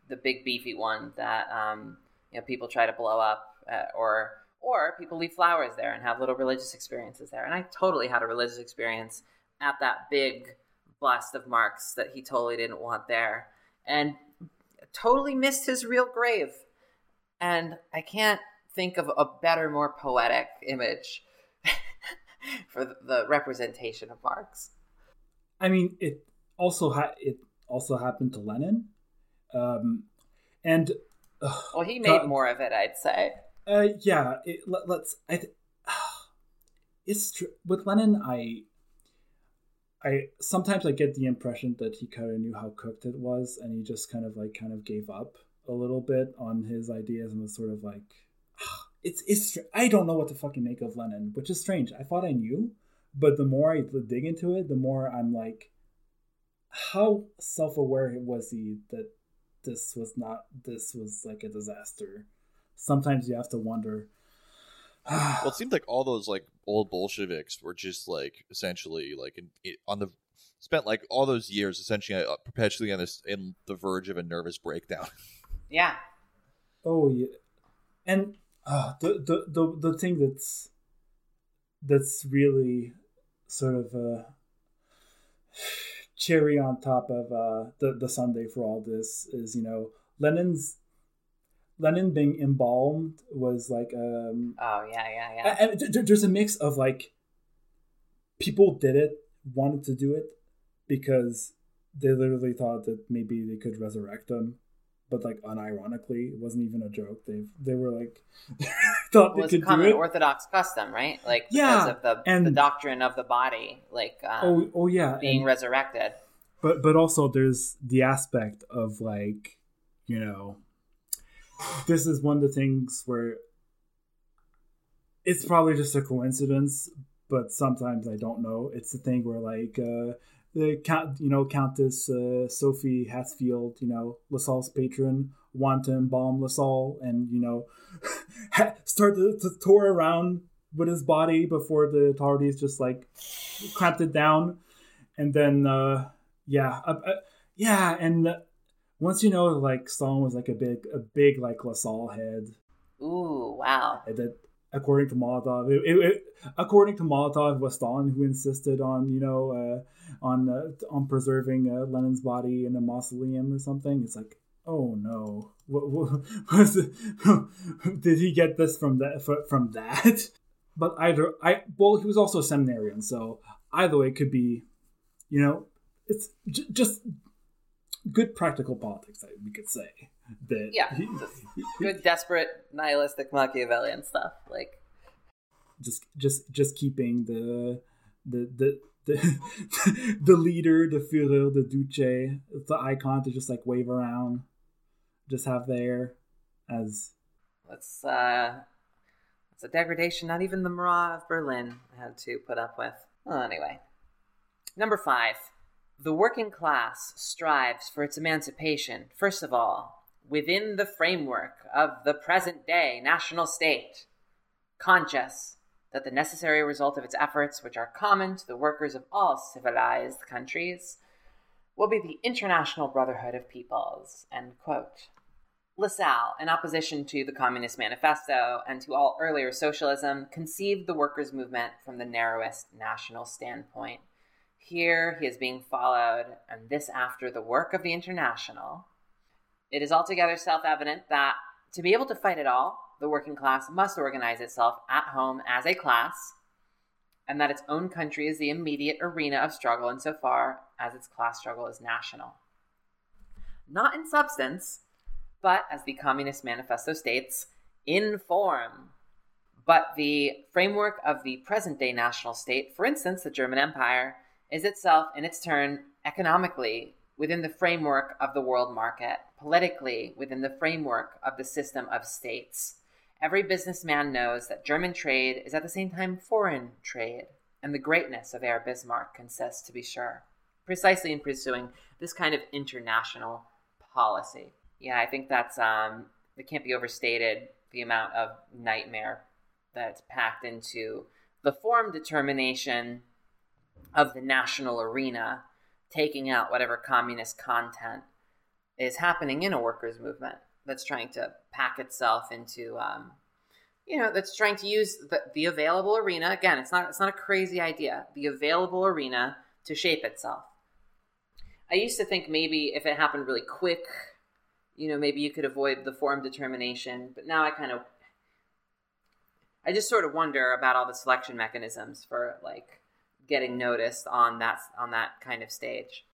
the big beefy one that um, you know people try to blow up, uh, or or people leave flowers there and have little religious experiences there. And I totally had a religious experience at that big bust of Marx that he totally didn't want there, and totally missed his real grave. And I can't think of a better, more poetic image for the representation of Marx. I mean, it also ha- it also happened to Lenin. Um, and uh, well, he made God, more of it, I'd say. Uh, yeah, it, let, us I. Th- it's with Lenin. I. I sometimes I get the impression that he kind of knew how cooked it was, and he just kind of like kind of gave up a little bit on his ideas and was sort of like, it's it's. I don't know what to fucking make of Lenin, which is strange. I thought I knew, but the more I dig into it, the more I'm like, how self-aware was he that this was not this was like a disaster sometimes you have to wonder well it seems like all those like old bolsheviks were just like essentially like in, on the spent like all those years essentially uh, perpetually on this in the verge of a nervous breakdown. Yeah. Oh yeah. And uh, the, the the the thing that's that's really sort of a cherry on top of uh, the the sundae for all this is you know Lenin's Lenin being embalmed was like um oh yeah yeah yeah. and there's a mix of like people did it wanted to do it because they literally thought that maybe they could resurrect him but like unironically it wasn't even a joke. They they were like thought it was a common orthodox custom right? Like yeah, because of the, and, the doctrine of the body like um, oh, oh yeah being and, resurrected. But but also there's the aspect of like you know this is one of the things where it's probably just a coincidence but sometimes i don't know. It's the thing where like uh the count, you know, Countess uh, Sophie Hatzfeldt, you know, Lassalle's patron, want to embalm Lassalle, and you know, start to, to, tour around with his body before the authorities just like clamped it down, and then uh, yeah, uh, yeah, and once you know like Stalin was like a big a big like Lassalle head. Ooh, wow. That according to Molotov, it, it, it, according to Molotov, was Stalin who insisted on you know uh, on uh, on preserving uh, Lenin's body in a mausoleum or something. It's like, oh no, what, what was it? did he get this from that from that? But either I well, he was also a seminarian, so either way, it could be, you know, it's j- just good practical politics, we could say. That yeah, he, good desperate nihilistic Machiavellian stuff, like just just just keeping the the the the, the leader, the Führer, the Duce, the icon to just like wave around, just have there as. Let's uh, it's a degradation not even the Marat of Berlin had to put up with. Well, anyway, number five. The working class strives for its emancipation, first of all, within the framework of the present day national state, conscious that the necessary result of its efforts, which are common to the workers of all civilized countries, will be the international brotherhood of peoples. End quote. Lassalle, in opposition to the Communist Manifesto and to all earlier socialism, conceived the workers' movement from the narrowest national standpoint. Here he is being followed, and this after the work of the International. It is altogether self evident that to be able to fight at all, the working class must organize itself at home as a class, and that its own country is the immediate arena of struggle insofar as its class struggle is national. Not in substance, but as the Communist Manifesto states, in form. But the framework of the present day national state, for instance, the German Empire, is itself, in its turn, economically within the framework of the world market, politically within the framework of the system of states. Every businessman knows that German trade is at the same time foreign trade, and the greatness of Herr Bismarck consists, to be sure, precisely in pursuing this kind of international policy. Yeah, I think that's um, it can't be overstated the amount of nightmare that's packed into the form determination of the national arena, taking out whatever communist content is happening in a workers' movement that's trying to pack itself into, um, you know, that's trying to use the, the available arena. Again, it's not it's not a crazy idea. The available arena to shape itself. I used to think maybe if it happened really quick, you know, maybe you could avoid the form determination. But now I kind of, I just sort of wonder about all the selection mechanisms for like getting noticed on that on that kind of stage.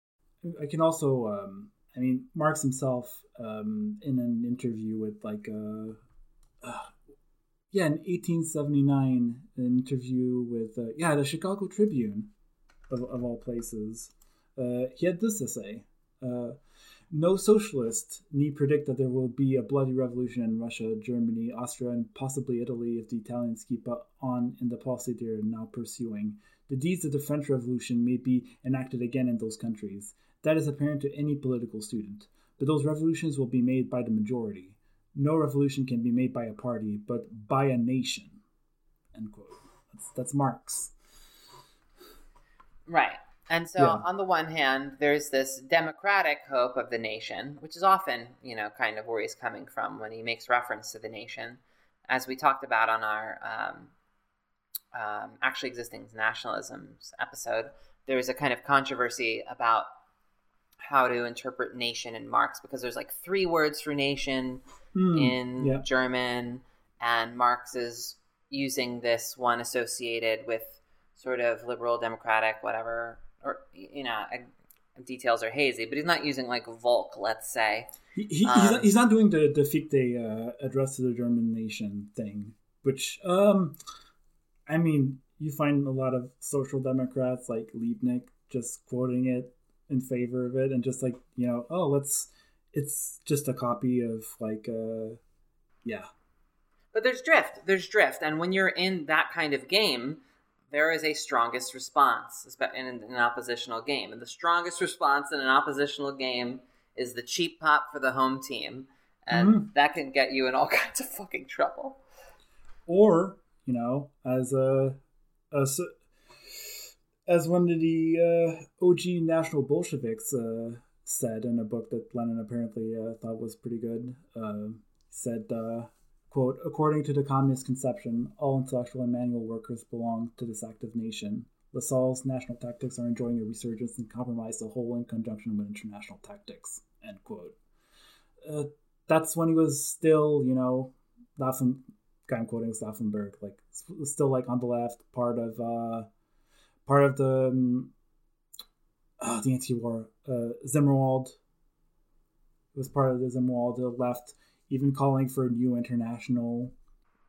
I can also, um, I mean, Marx himself um, in an interview with like, uh, uh, yeah, in 1879, an interview with uh, yeah the Chicago Tribune, of, of all places, uh, he had this to say. Uh, no socialist need predict that there will be a bloody revolution in Russia, Germany, Austria, and possibly Italy if the Italians keep on in the policy they are now pursuing. The deeds of the French Revolution may be enacted again in those countries. That is apparent to any political student. But those revolutions will be made by the majority. No revolution can be made by a party, but by a nation. End quote. That's, that's Marx. Right. And so, yeah. on the one hand, there's this democratic hope of the nation, which is often, you know, kind of where he's coming from when he makes reference to the nation. As we talked about on our um, um, actually existing nationalisms episode, there was a kind of controversy about how to interpret nation in Marx because there's like three words for nation mm, in yeah. German, and Marx is using this one associated with sort of liberal, democratic, whatever, or you know, details are hazy, but he's not using like Volk, let's say. He, he, um, he's, not, he's, not, doing the the Fichte uh, address to the German nation thing, which um I mean, you find a lot of social democrats like Liebknecht just quoting it in favor of it and just like, you know, oh, let's it's just a copy of like uh yeah. But there's drift. There's drift. And when you're in that kind of game, there is a strongest response in an oppositional game. And the strongest response in an oppositional game is the cheap pop for the home team. And mm-hmm. that can get you in all kinds of fucking trouble. Or you know, as a, a as one of the uh, OG National Bolsheviks uh, said in a book that Lenin apparently uh, thought was pretty good, uh, said, uh, quote, according to the communist conception, all intellectual and manual workers belong to this active nation. Lassalle's national tactics are enjoying a resurgence and compromise the whole in conjunction with international tactics, end quote. Uh, that's when he was still, you know, Laffen, I'm quoting Laufenberg, like still like on the left, part of uh, part of the um, oh, the anti-war uh, Zimmerwald was part of the Zimmerwald the left, even calling for a new international.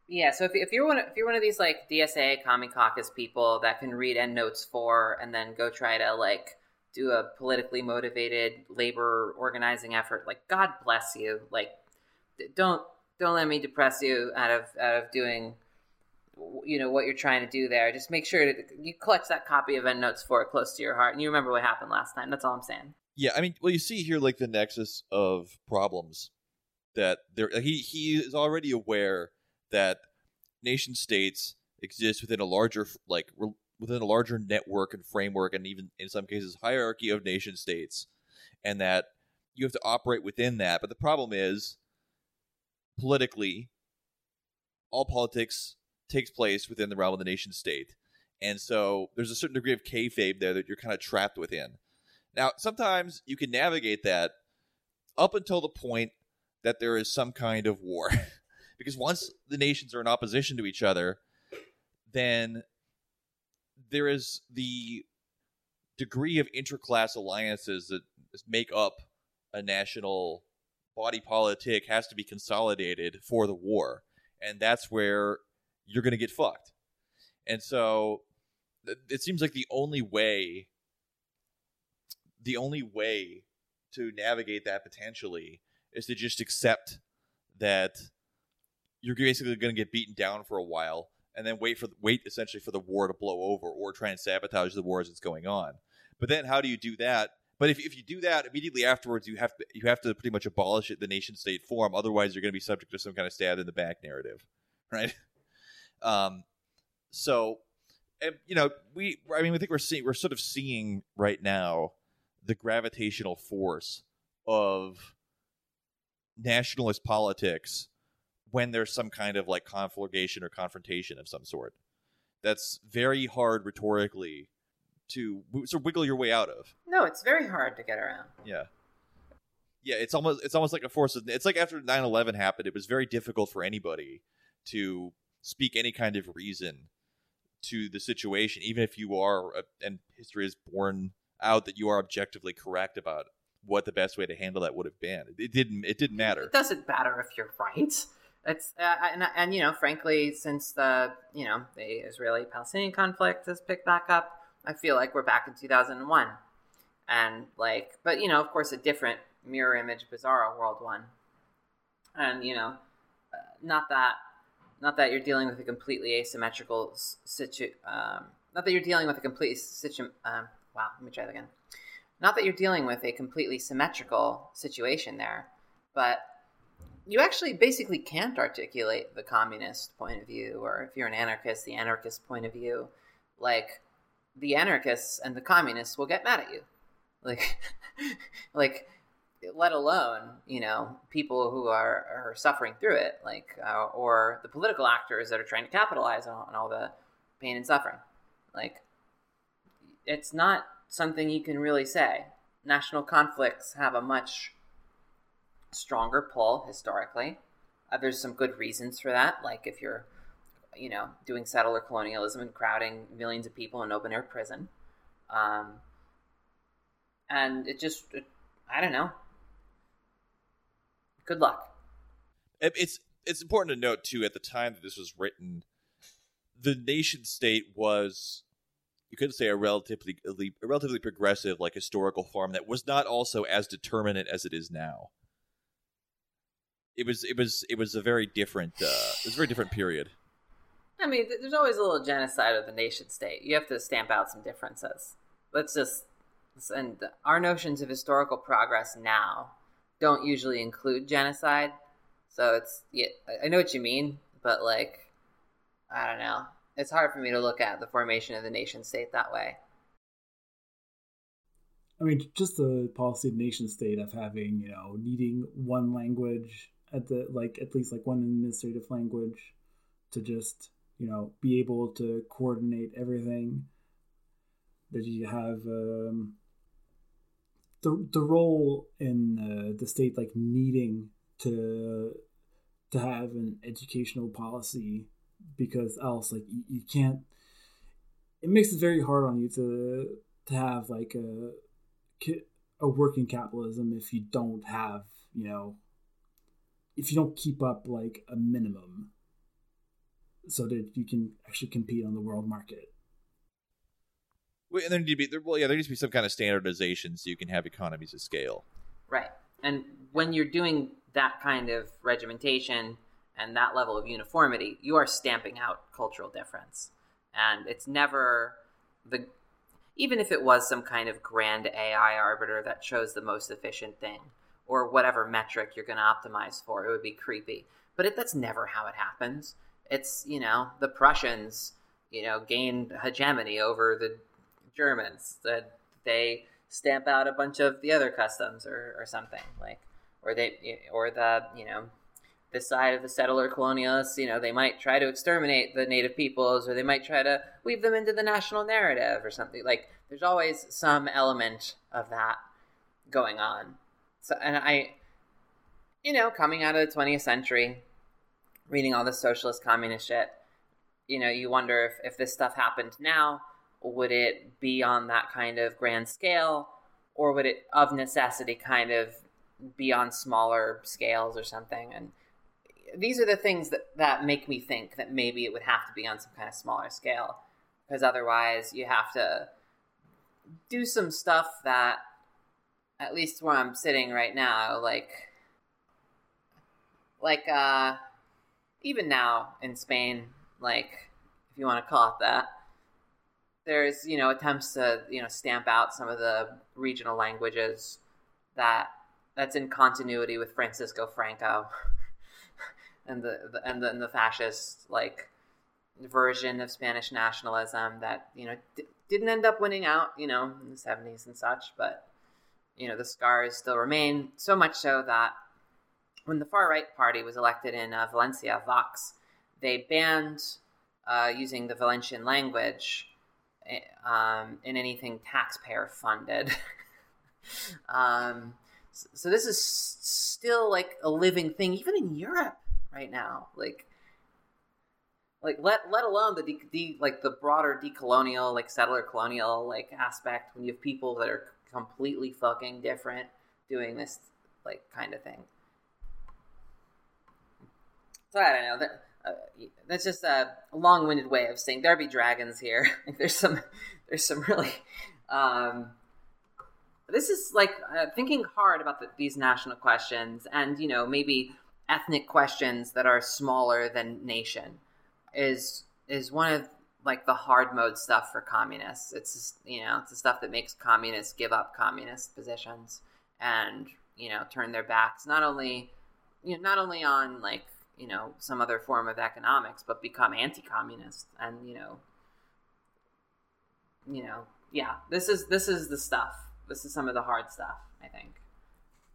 Yeah, so if, if you're one of, if you're one of these like DSA Commie Caucus people that can read endnotes for and then go try to like do a politically motivated labor organizing effort, like God bless you. Like don't don't let me depress you out of out of doing you know what you're trying to do there. Just make sure that you clutch that copy of EndNotes for it close to your heart, and you remember what happened last time. That's all I'm saying. Yeah, I mean, well, you see here like the nexus of problems that there. He he is already aware that nation states exist within a larger like within a larger network and framework, and even in some cases hierarchy of nation states, and that you have to operate within that. But the problem is politically, all politics takes place within the realm of the nation state. And so there's a certain degree of kayfabe there that you're kind of trapped within. Now, sometimes you can navigate that up until the point that there is some kind of war. because once the nations are in opposition to each other, then there is the degree of interclass alliances that make up a national body politic has to be consolidated for the war. And that's where you're going to get fucked. And so it seems like the only way the only way to navigate that potentially is to just accept that you're basically going to get beaten down for a while and then wait for wait essentially for the war to blow over or try and sabotage the war as it's going on. But then how do you do that? But if, if you do that immediately afterwards, you have to you have to pretty much abolish it the nation state form. Otherwise, you're going to be subject to some kind of stab in the back narrative, right? Um, so, and, you know, we I mean, we think we're seeing we're sort of seeing right now the gravitational force of nationalist politics when there's some kind of like conflagration or confrontation of some sort. That's very hard rhetorically to sort of wiggle your way out of. No, it's very hard to get around. Yeah. Yeah, it's almost it's almost like a force of it's like after 9/11 happened, it was very difficult for anybody to speak any kind of reason to the situation, even if you are, and history has borne out that you are objectively correct about what the best way to handle that would have been. It didn't. It didn't matter. It doesn't matter if you're right. It's uh, and, and you know, frankly, since the you know the Israeli-Palestinian conflict has picked back up, I feel like we're back in 2001, and like, but you know, of course, a different mirror image, bizarro world one, and you know, uh, not that not that you're dealing with a completely asymmetrical situ. Um, not that you're dealing with a completely situ. Um, wow, let me try that again. Not that you're dealing with a completely symmetrical situation there, but you actually basically can't articulate the communist point of view, or if you're an anarchist, the anarchist point of view. Like the anarchists and the communists will get mad at you. Like, like let alone you know people who are, are suffering through it like uh, or the political actors that are trying to capitalize on, on all the pain and suffering. Like it's not something you can really say. National conflicts have a much stronger pull historically. Uh, there's some good reasons for that like if you're you know doing settler colonialism and crowding millions of people in open air prison um, and it just it, i don't know Good luck. It's it's important to note too. At the time that this was written, the nation state was you could say a relatively a relatively progressive like historical form that was not also as determinate as it is now. It was it was it was a very different uh, it was a very different period. I mean, there's always a little genocide of the nation state. You have to stamp out some differences. Let's just and our notions of historical progress now don't usually include genocide. So it's yeah, I know what you mean, but like I don't know. It's hard for me to look at the formation of the nation state that way. I mean, just the policy of nation state of having, you know, needing one language at the like at least like one administrative language to just, you know, be able to coordinate everything. That you have um the the role in uh, the state like needing to to have an educational policy because else like you, you can't it makes it very hard on you to to have like a a working capitalism if you don't have you know if you don't keep up like a minimum so that you can actually compete on the world market and there need to be there, well yeah there needs to be some kind of standardization so you can have economies of scale right and when you're doing that kind of regimentation and that level of uniformity you are stamping out cultural difference and it's never the even if it was some kind of grand AI arbiter that chose the most efficient thing or whatever metric you're going to optimize for, it would be creepy. But it, that's never how it happens. It's, you know, the Prussians, you know, gained hegemony over the Germans. That they stamp out a bunch of the other customs or, or something like, or they, or the, you know, this side of the settler colonialists, you know, they might try to exterminate the native peoples or they might try to weave them into the national narrative or something. Like there's always some element of that going on. So and I you know, coming out of the 20th century, reading all this socialist communist shit, you know, you wonder if, if this stuff happened now, would it be on that kind of grand scale? Or would it of necessity kind of be on smaller scales or something? And these are the things that, that make me think that maybe it would have to be on some kind of smaller scale. Because otherwise you have to do some stuff that at least where i'm sitting right now like like uh even now in spain like if you want to call it that there's you know attempts to you know stamp out some of the regional languages that that's in continuity with francisco franco and the, the and the, the fascist like version of Spanish nationalism that you know d- didn't end up winning out, you know, in the seventies and such, but you know the scars still remain. So much so that when the far right party was elected in uh, Valencia, Vox, they banned uh, using the Valencian language eh, um, in anything taxpayer funded. um, so, this is still like a living thing, even in Europe right now. Like, like let let alone the de, de, like the broader decolonial, like settler colonial like aspect when you have people that are completely fucking different doing this like kind of thing. So I don't know. That, uh, that's just a long-winded way of saying there be dragons here. there's some, there's some really. Um, this is like uh, thinking hard about the, these national questions, and you know maybe ethnic questions that are smaller than nation is is one of like the hard mode stuff for communists. It's just, you know it's the stuff that makes communists give up communist positions and you know turn their backs not only you know not only on like you know some other form of economics but become anti-communist and you know you know yeah this is this is the stuff. This is some of the hard stuff i think.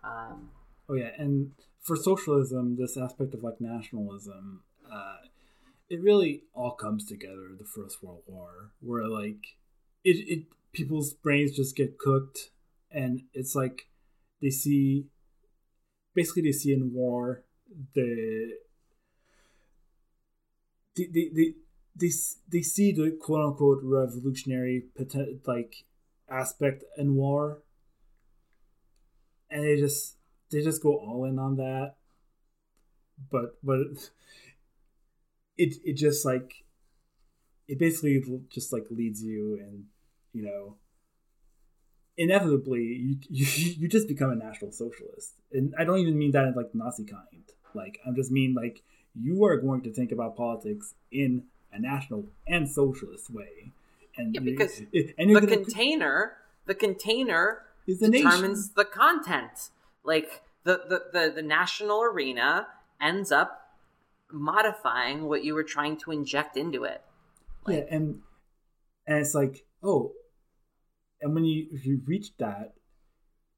Um, oh yeah and for socialism, this aspect of like nationalism, uh, it really all comes together the First World War, where like it, it people's brains just get cooked, and it's like they see basically they see in war the they they they, they, they see the quote unquote revolutionary like aspect in war and they just they just go all in on that. But but it it just like it basically just like leads you and you know inevitably you, you you just become a national socialist and i don't even mean that in like nazi kind like i'm just mean like you are going to think about politics in a national and socialist way and yeah, because and the container the container the determines nation. the content like the, the, the, the national arena ends up modifying what you were trying to inject into it. Like, yeah, and and it's like, oh, and when you if you reach that,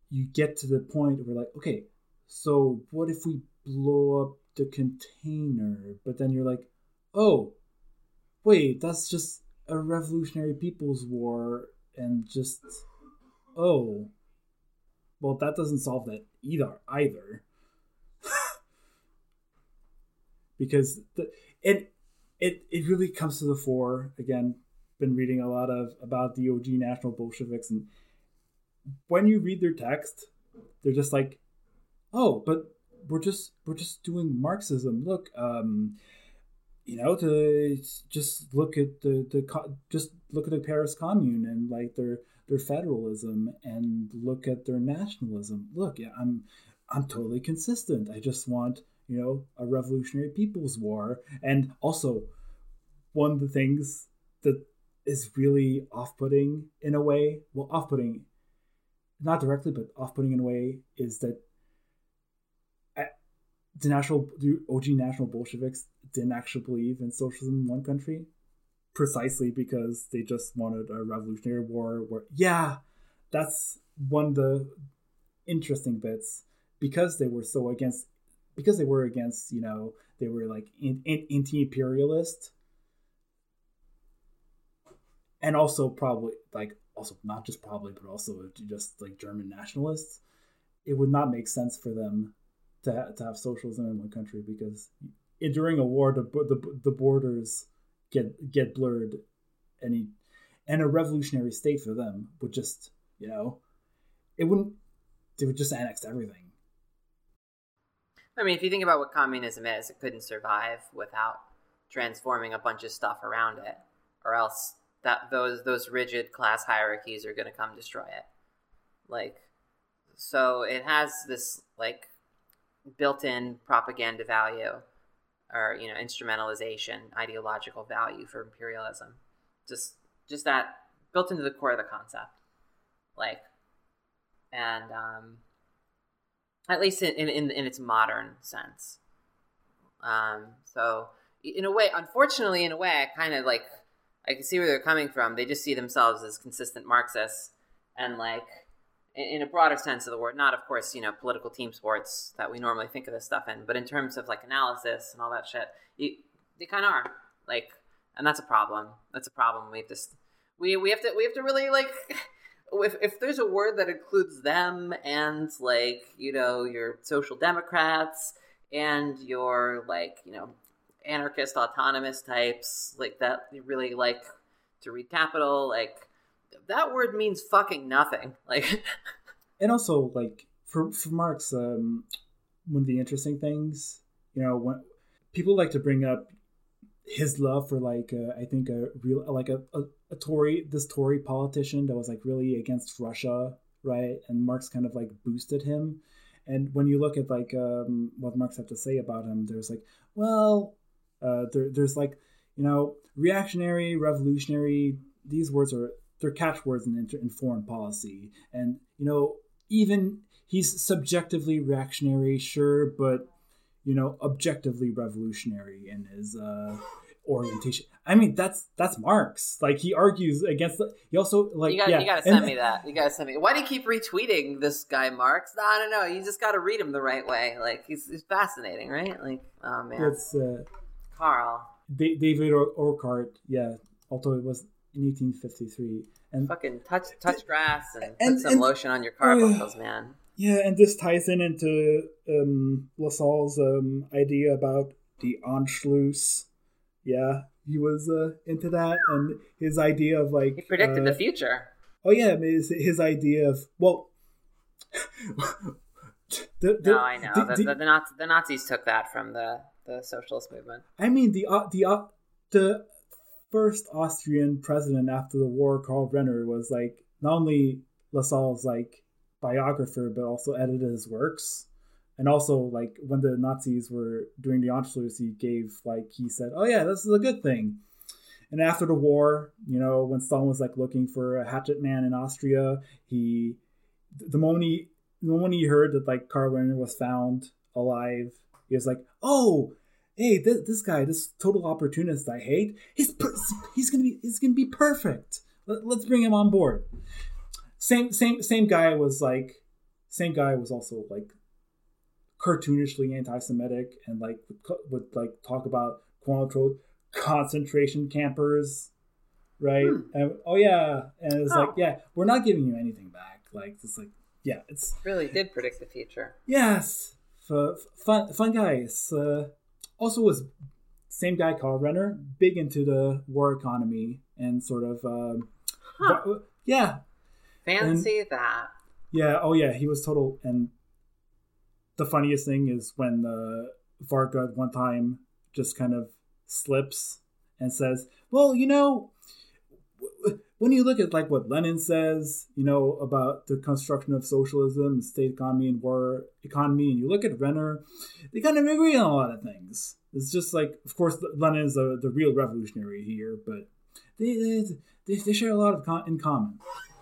you get to the point where like, okay, so what if we blow up the container? But then you're like, oh, wait, that's just a revolutionary people's war, and just oh, well, that doesn't solve that either either. because the, it it it really comes to the fore again. Been reading a lot of about the OG National Bolsheviks, and when you read their text, they're just like, "Oh, but we're just we're just doing Marxism. Look, um, you know, to just look at the the just look at the Paris Commune and like their their federalism and look at their nationalism. Look, yeah, I'm I'm totally consistent. I just want you know a revolutionary people's war, and also one of the things that is really off-putting in a way. Well, off-putting, not directly, but off-putting in a way is that the national the OG national Bolsheviks didn't actually believe in socialism in one country, precisely because they just wanted a revolutionary war. Where yeah, that's one of the interesting bits because they were so against because they were against you know they were like in, in, anti-imperialist and also probably like also not just probably but also just like german nationalists it would not make sense for them to, to have socialism in one country because during a war the, the, the borders get get blurred any and a revolutionary state for them would just you know it wouldn't they would just annex everything. I mean if you think about what communism is it couldn't survive without transforming a bunch of stuff around it or else that those those rigid class hierarchies are going to come destroy it. Like so it has this like built-in propaganda value or you know instrumentalization ideological value for imperialism. Just just that built into the core of the concept. Like and um at least in in, in its modern sense. Um so in a way unfortunately in a way i kind of like i can see where they're coming from. They just see themselves as consistent marxists and like in a broader sense of the word, not of course, you know, political team sports that we normally think of this stuff in, but in terms of like analysis and all that shit, you, they kind of are like, and that's a problem. That's a problem. We have to, we we have to we have to really like, if if there's a word that includes them and like you know your social democrats and your like you know anarchist autonomous types like that you really like to read capital like that word means fucking nothing. Like, and also like for for Marx, um, one of the interesting things, you know, when people like to bring up his love for like uh, I think a real like a, a, a Tory this Tory politician that was like really against Russia, right? And Marx kind of like boosted him. And when you look at like um, what Marx had to say about him, there's like, well, uh, there, there's like, you know, reactionary, revolutionary. These words are they're catchwords in, in foreign policy. And, you know, even he's subjectively reactionary, sure, but, you know, objectively revolutionary in his uh, orientation. I mean, that's that's Marx. Like he argues against. The, he also like you gotta, yeah. you gotta send and, me that. You gotta send me. Why do you keep retweeting this guy Marx? No, I don't know. You just gotta read him the right way. Like he's, he's fascinating, right? Like oh man, it's uh, Karl David Urquhart. Yeah, although it was in 1853. And fucking touch touch grass and, and put some and, lotion on your carbuncles, uh, man. Yeah, and this ties in into um, Lassalle's um, idea about the Anschluss. Yeah, he was uh, into that, and his idea of like he predicted uh, the future. Oh yeah, his, his idea of well. the, the, no, I know the, the, the, Nazis, the Nazis took that from the the socialist movement. I mean the uh, the uh, the first Austrian president after the war, Karl Renner, was like not only Lassalle's like biographer, but also edited his works. And also, like when the Nazis were doing the Anschluss, he gave like he said, "Oh yeah, this is a good thing." And after the war, you know, when Stalin was like looking for a hatchet man in Austria, he the moment he the moment he heard that like Karl Renner was found alive, he was like, "Oh, hey, this, this guy, this total opportunist I hate, he's he's gonna be he's gonna be perfect. Let, let's bring him on board. Same same same guy was like, same guy was also like cartoonishly anti-Semitic and like would, like talk about quote concentration campers, right? Hmm. And, oh yeah, and it's oh. like yeah, we're not giving you anything back. Like it's like yeah, it's really did predict the future. Yes, fun fun guys. Uh, also was same guy Karl Renner, big into the war economy and sort of um, huh. yeah. Fancy and, that. Yeah. Oh yeah, he was total. And the funniest thing is when uh, Varga one time just kind of slips and says, "Well, you know." When you look at like what Lenin says, you know, about the construction of socialism, state economy, and war economy, and you look at Renner, they kind of agree on a lot of things. It's just like, of course, Lenin is the, the real revolutionary here, but they they, they share a lot of con- in common.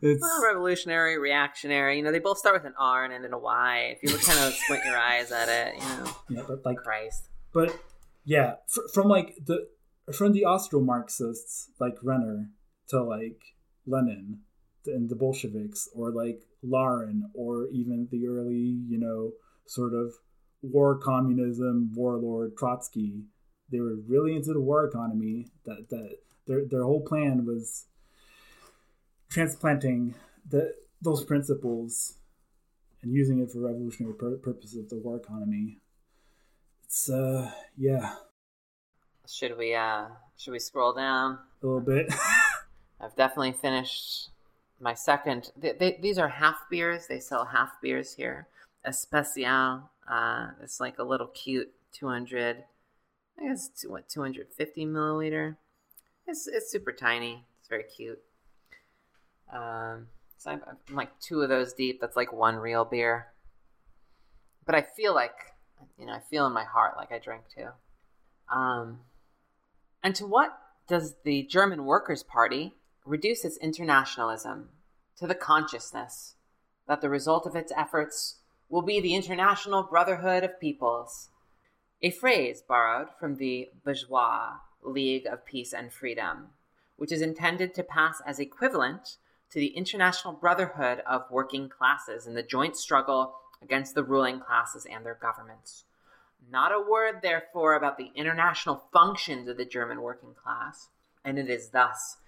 it's well, revolutionary, reactionary. You know, they both start with an R and end in a Y. If you look kind of squint your eyes at it, you know. Yeah, but like Christ. But yeah, fr- from like the from the Austro-Marxists like Renner to like Lenin and the Bolsheviks or like Larin or even the early, you know, sort of war communism warlord Trotsky. They were really into the war economy. That that their their whole plan was transplanting the those principles and using it for revolutionary pur- purposes of the war economy. It's uh yeah. Should we uh should we scroll down a little bit? I've definitely finished my second. They, they, these are half beers. They sell half beers here. Especial. Uh, it's like a little cute 200. I guess what 250 milliliter. It's it's super tiny. It's very cute. Um, so I'm, I'm like two of those deep. That's like one real beer. But I feel like, you know, I feel in my heart like I drank two. Um, and to what does the German Workers' Party reduce its internationalism to the consciousness that the result of its efforts will be the international brotherhood of peoples, a phrase borrowed from the bourgeois League of Peace and Freedom, which is intended to pass as equivalent to the international brotherhood of working classes in the joint struggle against the ruling classes and their governments. Not a word, therefore, about the international functions of the German working class, and it is thus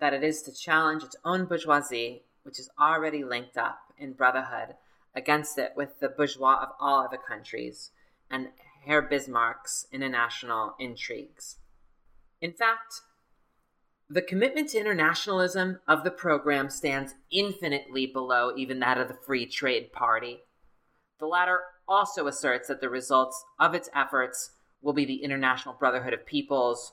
that it is to challenge its own bourgeoisie, which is already linked up in brotherhood against it with the bourgeois of all other countries and Herr Bismarck's international intrigues. In fact, the commitment to internationalism of the program stands infinitely below even that of the Free Trade Party. The latter also asserts that the results of its efforts will be the international brotherhood of peoples,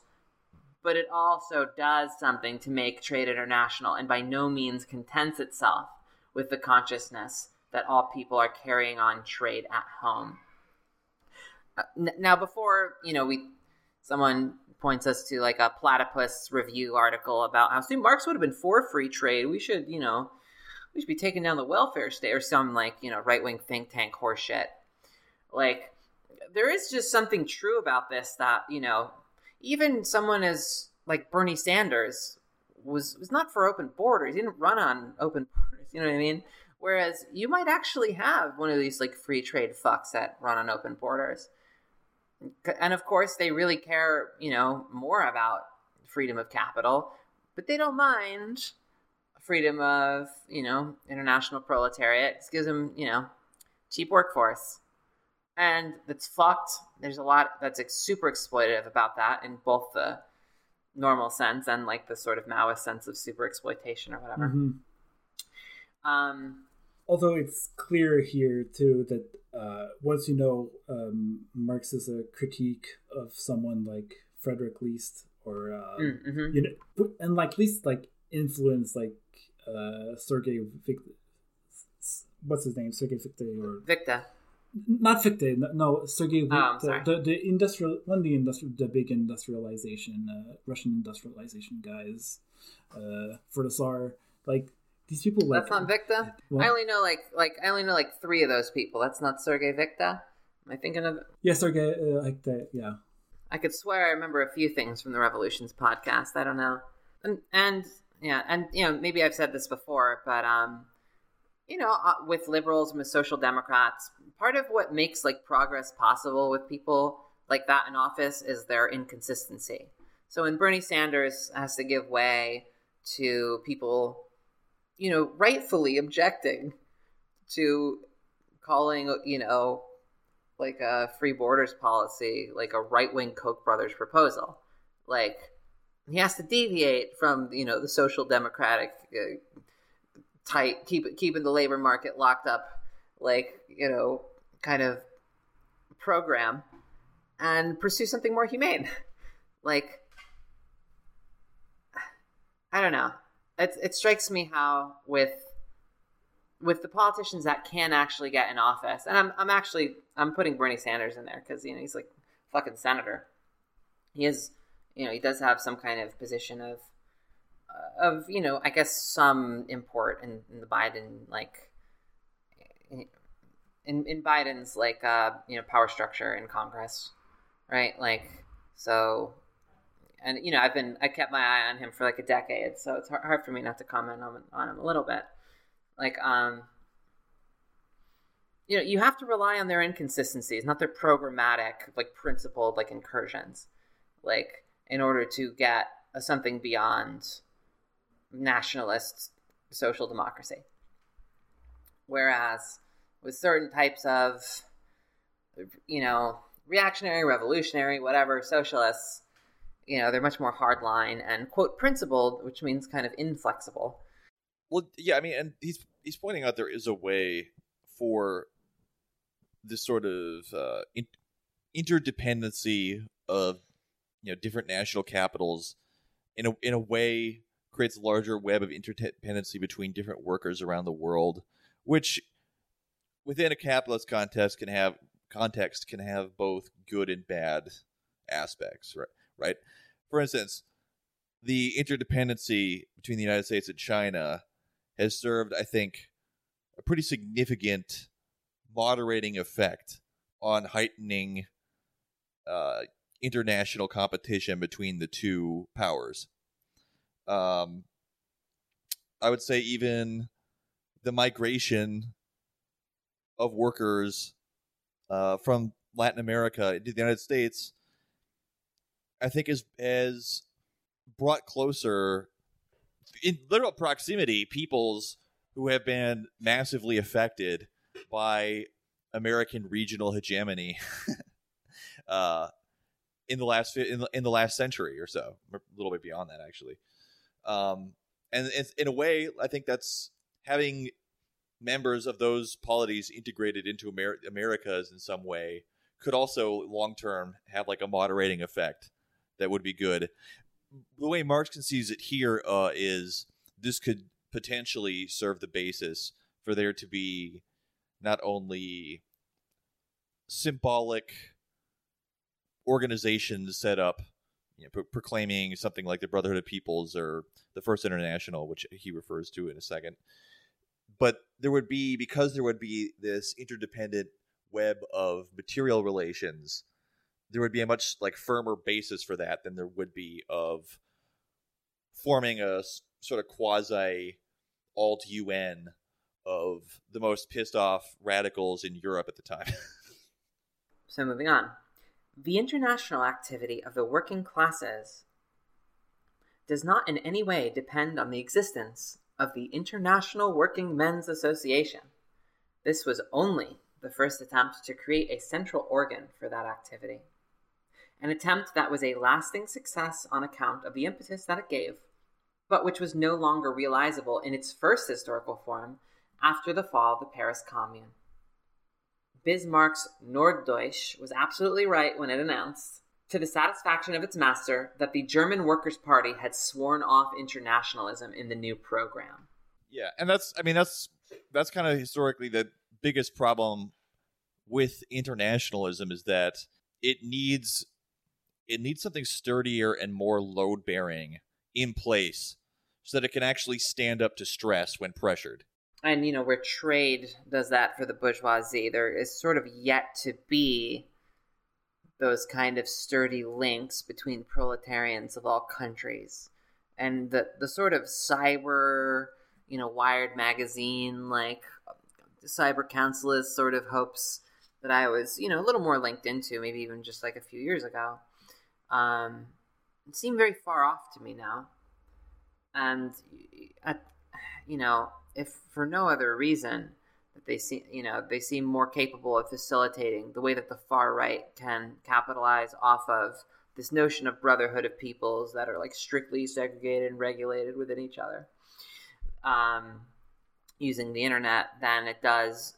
but it also does something to make trade international and by no means contents itself with the consciousness that all people are carrying on trade at home. Uh, now, before you know, we someone points us to like a platypus review article about how see Marx would have been for free trade. We should, you know, we should be taking down the welfare state or some like you know right wing think tank horseshit. Like, there is just something true about this that you know even someone as like Bernie Sanders was was not for open borders. He didn't run on open borders. You know what I mean? Whereas you might actually have one of these like free trade fucks that run on open borders. And of course, they really care, you know, more about freedom of capital, but they don't mind freedom of, you know, international proletariat. It gives them, you know, cheap workforce and that's fucked. There's a lot that's like, super exploitative about that in both the normal sense and like the sort of Maoist sense of super exploitation or whatever. Mm-hmm. Um, Although it's clear here too that uh, once you know um, Marx is a critique of someone like Frederick List or uh, mm-hmm. you know, and like List like influence like uh, Sergei Vic- what's his name Sergei Victor or Victor not Fichte, no, Sergei. Oh, the, the, the industrial, one the industrial, the big industrialization, uh, Russian industrialization guys, uh, for the Tsar, like these people. Like, That's not Victor. I only know like like I only know like three of those people. That's not Sergei Victor. Am I thinking of? Yes, okay, uh, like that. Yeah. I could swear I remember a few things from the Revolutions podcast. I don't know, and and yeah, and you know maybe I've said this before, but um, you know, uh, with liberals and with social democrats, part of what makes like progress possible with people like that in office is their inconsistency. So when Bernie Sanders has to give way to people, you know, rightfully objecting to calling, you know, like a free borders policy, like a right wing Koch brothers proposal. Like he has to deviate from, you know, the social democratic uh, tight, keep keeping the labor market locked up, like you know, kind of program, and pursue something more humane. like, I don't know. It it strikes me how with with the politicians that can actually get in office, and I'm I'm actually I'm putting Bernie Sanders in there because you know he's like fucking senator. He is, you know, he does have some kind of position of of you know I guess some import in, in the Biden like in in Biden's like uh you know power structure in Congress, right? Like so, and you know I've been I kept my eye on him for like a decade, so it's hard for me not to comment on on him a little bit. Like um, you know you have to rely on their inconsistencies, not their programmatic like principled like incursions, like in order to get something beyond nationalist social democracy. Whereas with certain types of, you know, reactionary, revolutionary, whatever, socialists, you know, they're much more hardline and quote principled, which means kind of inflexible. Well, yeah, I mean, and he's he's pointing out there is a way for this sort of uh, in- interdependency of you know different national capitals in a in a way creates a larger web of interdependency between different workers around the world, which within a capitalist context can have context can have both good and bad aspects, right? Right. For instance, the interdependency between the United States and China has served, I think, a pretty significant moderating effect on heightening uh, international competition between the two powers. Um, I would say even the migration of workers uh, from Latin America into the United States, I think is has brought closer in literal proximity peoples who have been massively affected by American regional hegemony uh, in the last in the, in the last century or so, a little bit beyond that actually. Um, and in a way, I think that's having members of those polities integrated into Amer- Americas in some way could also long term have like a moderating effect that would be good. The way Marx conceives it here uh, is this could potentially serve the basis for there to be not only symbolic organizations set up you know, pro- proclaiming something like the Brotherhood of Peoples or the First International, which he refers to in a second. But there would be because there would be this interdependent web of material relations. There would be a much like firmer basis for that than there would be of forming a sort of quasi alt UN of the most pissed off radicals in Europe at the time. so moving on. The international activity of the working classes does not in any way depend on the existence of the International Working Men's Association. This was only the first attempt to create a central organ for that activity. An attempt that was a lasting success on account of the impetus that it gave, but which was no longer realizable in its first historical form after the fall of the Paris Commune. Bismarck's Norddeutsch was absolutely right when it announced, to the satisfaction of its master, that the German Workers' Party had sworn off internationalism in the new program. Yeah, and that's I mean that's that's kind of historically the biggest problem with internationalism is that it needs it needs something sturdier and more load bearing in place so that it can actually stand up to stress when pressured. and you know where trade does that for the bourgeoisie, there is sort of yet to be those kind of sturdy links between proletarians of all countries. And the the sort of cyber you know wired magazine like cyber councilist sort of hopes that i was you know a little more linked into maybe even just like a few years ago um seem very far off to me now. And I, you know if for no other reason they seem you know they seem more capable of facilitating the way that the far right can capitalize off of this notion of brotherhood of peoples that are like strictly segregated and regulated within each other. Um, using the internet than it does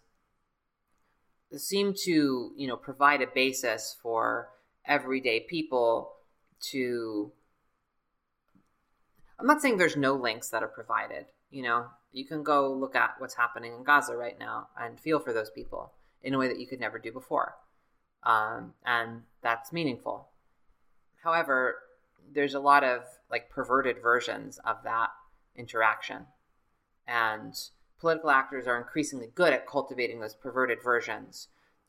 seem to you know provide a basis for everyday people to i'm not saying there's no links that are provided you know you can go look at what's happening in Gaza right now and feel for those people in a way that you could never do before. Um, and that's meaningful. However, there's a lot of like perverted versions of that interaction. And political actors are increasingly good at cultivating those perverted versions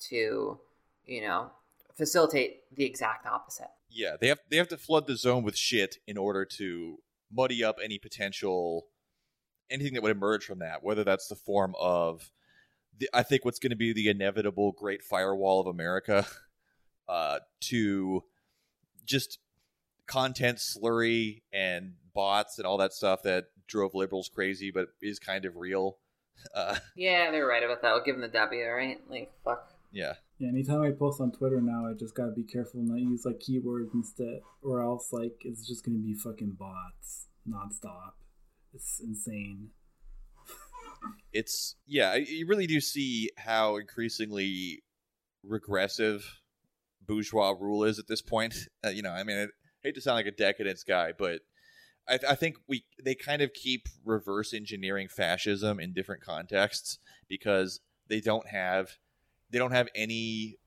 to, you know, facilitate the exact opposite. Yeah, they have they have to flood the zone with shit in order to muddy up any potential anything that would emerge from that, whether that's the form of, the, I think what's going to be the inevitable Great Firewall of America, uh, to just content slurry and bots and all that stuff that drove liberals crazy, but is kind of real. Uh, yeah, they're right about that. I'll give them the W, right? Like, fuck. Yeah. Yeah, anytime I post on Twitter now, I just gotta be careful not use like keywords instead, or else like it's just gonna be fucking bots nonstop. It's insane. it's yeah, you really do see how increasingly regressive bourgeois rule is at this point. Uh, you know, I mean, I hate to sound like a decadence guy, but I, I, think we they kind of keep reverse engineering fascism in different contexts because they don't have they don't have any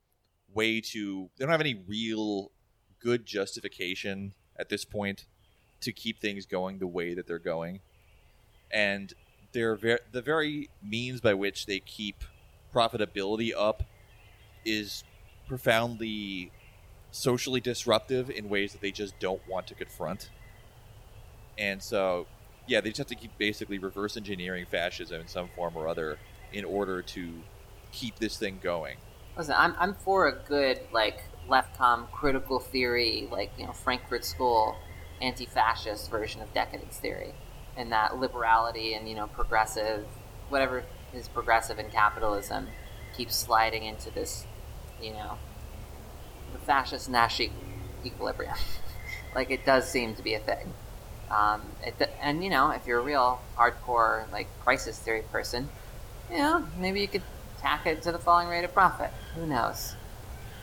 way to they don't have any real good justification at this point to keep things going the way that they're going and they're ver- the very means by which they keep profitability up is profoundly socially disruptive in ways that they just don't want to confront. And so, yeah, they just have to keep basically reverse engineering fascism in some form or other in order to keep this thing going. Listen, I'm, I'm for a good, like, leftcom critical theory, like, you know, Frankfurt School anti fascist version of decadence theory and that liberality and you know progressive whatever is progressive in capitalism keeps sliding into this you know the fascist Nash equilibrium. Like it does seem to be a thing. Um, it, and you know if you're a real hardcore like crisis theory person you know maybe you could tack it to the falling rate of profit. Who knows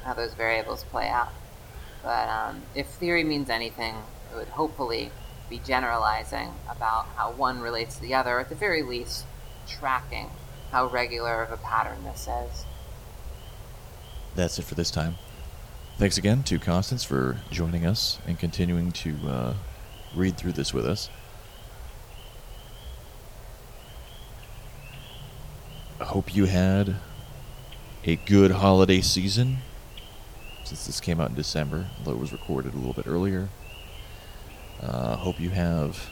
how those variables play out. But um, if theory means anything it would hopefully be generalizing about how one relates to the other, or at the very least, tracking how regular of a pattern this is. That's it for this time. Thanks again to Constance for joining us and continuing to uh, read through this with us. I hope you had a good holiday season since this came out in December, although it was recorded a little bit earlier. Uh, hope you have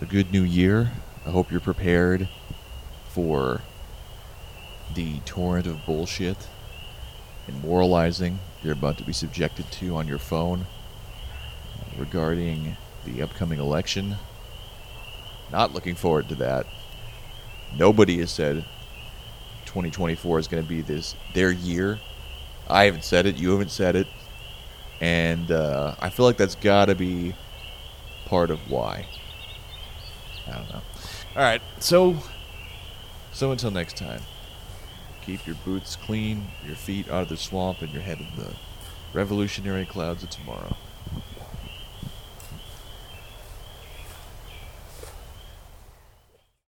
a good new year. I hope you're prepared for the torrent of bullshit and moralizing you're about to be subjected to on your phone regarding the upcoming election. Not looking forward to that. Nobody has said 2024 is going to be this their year. I haven't said it. You haven't said it. And uh, I feel like that's got to be part of why. I don't know. All right, so so until next time, keep your boots clean, your feet out of the swamp, and your head in the revolutionary clouds of tomorrow.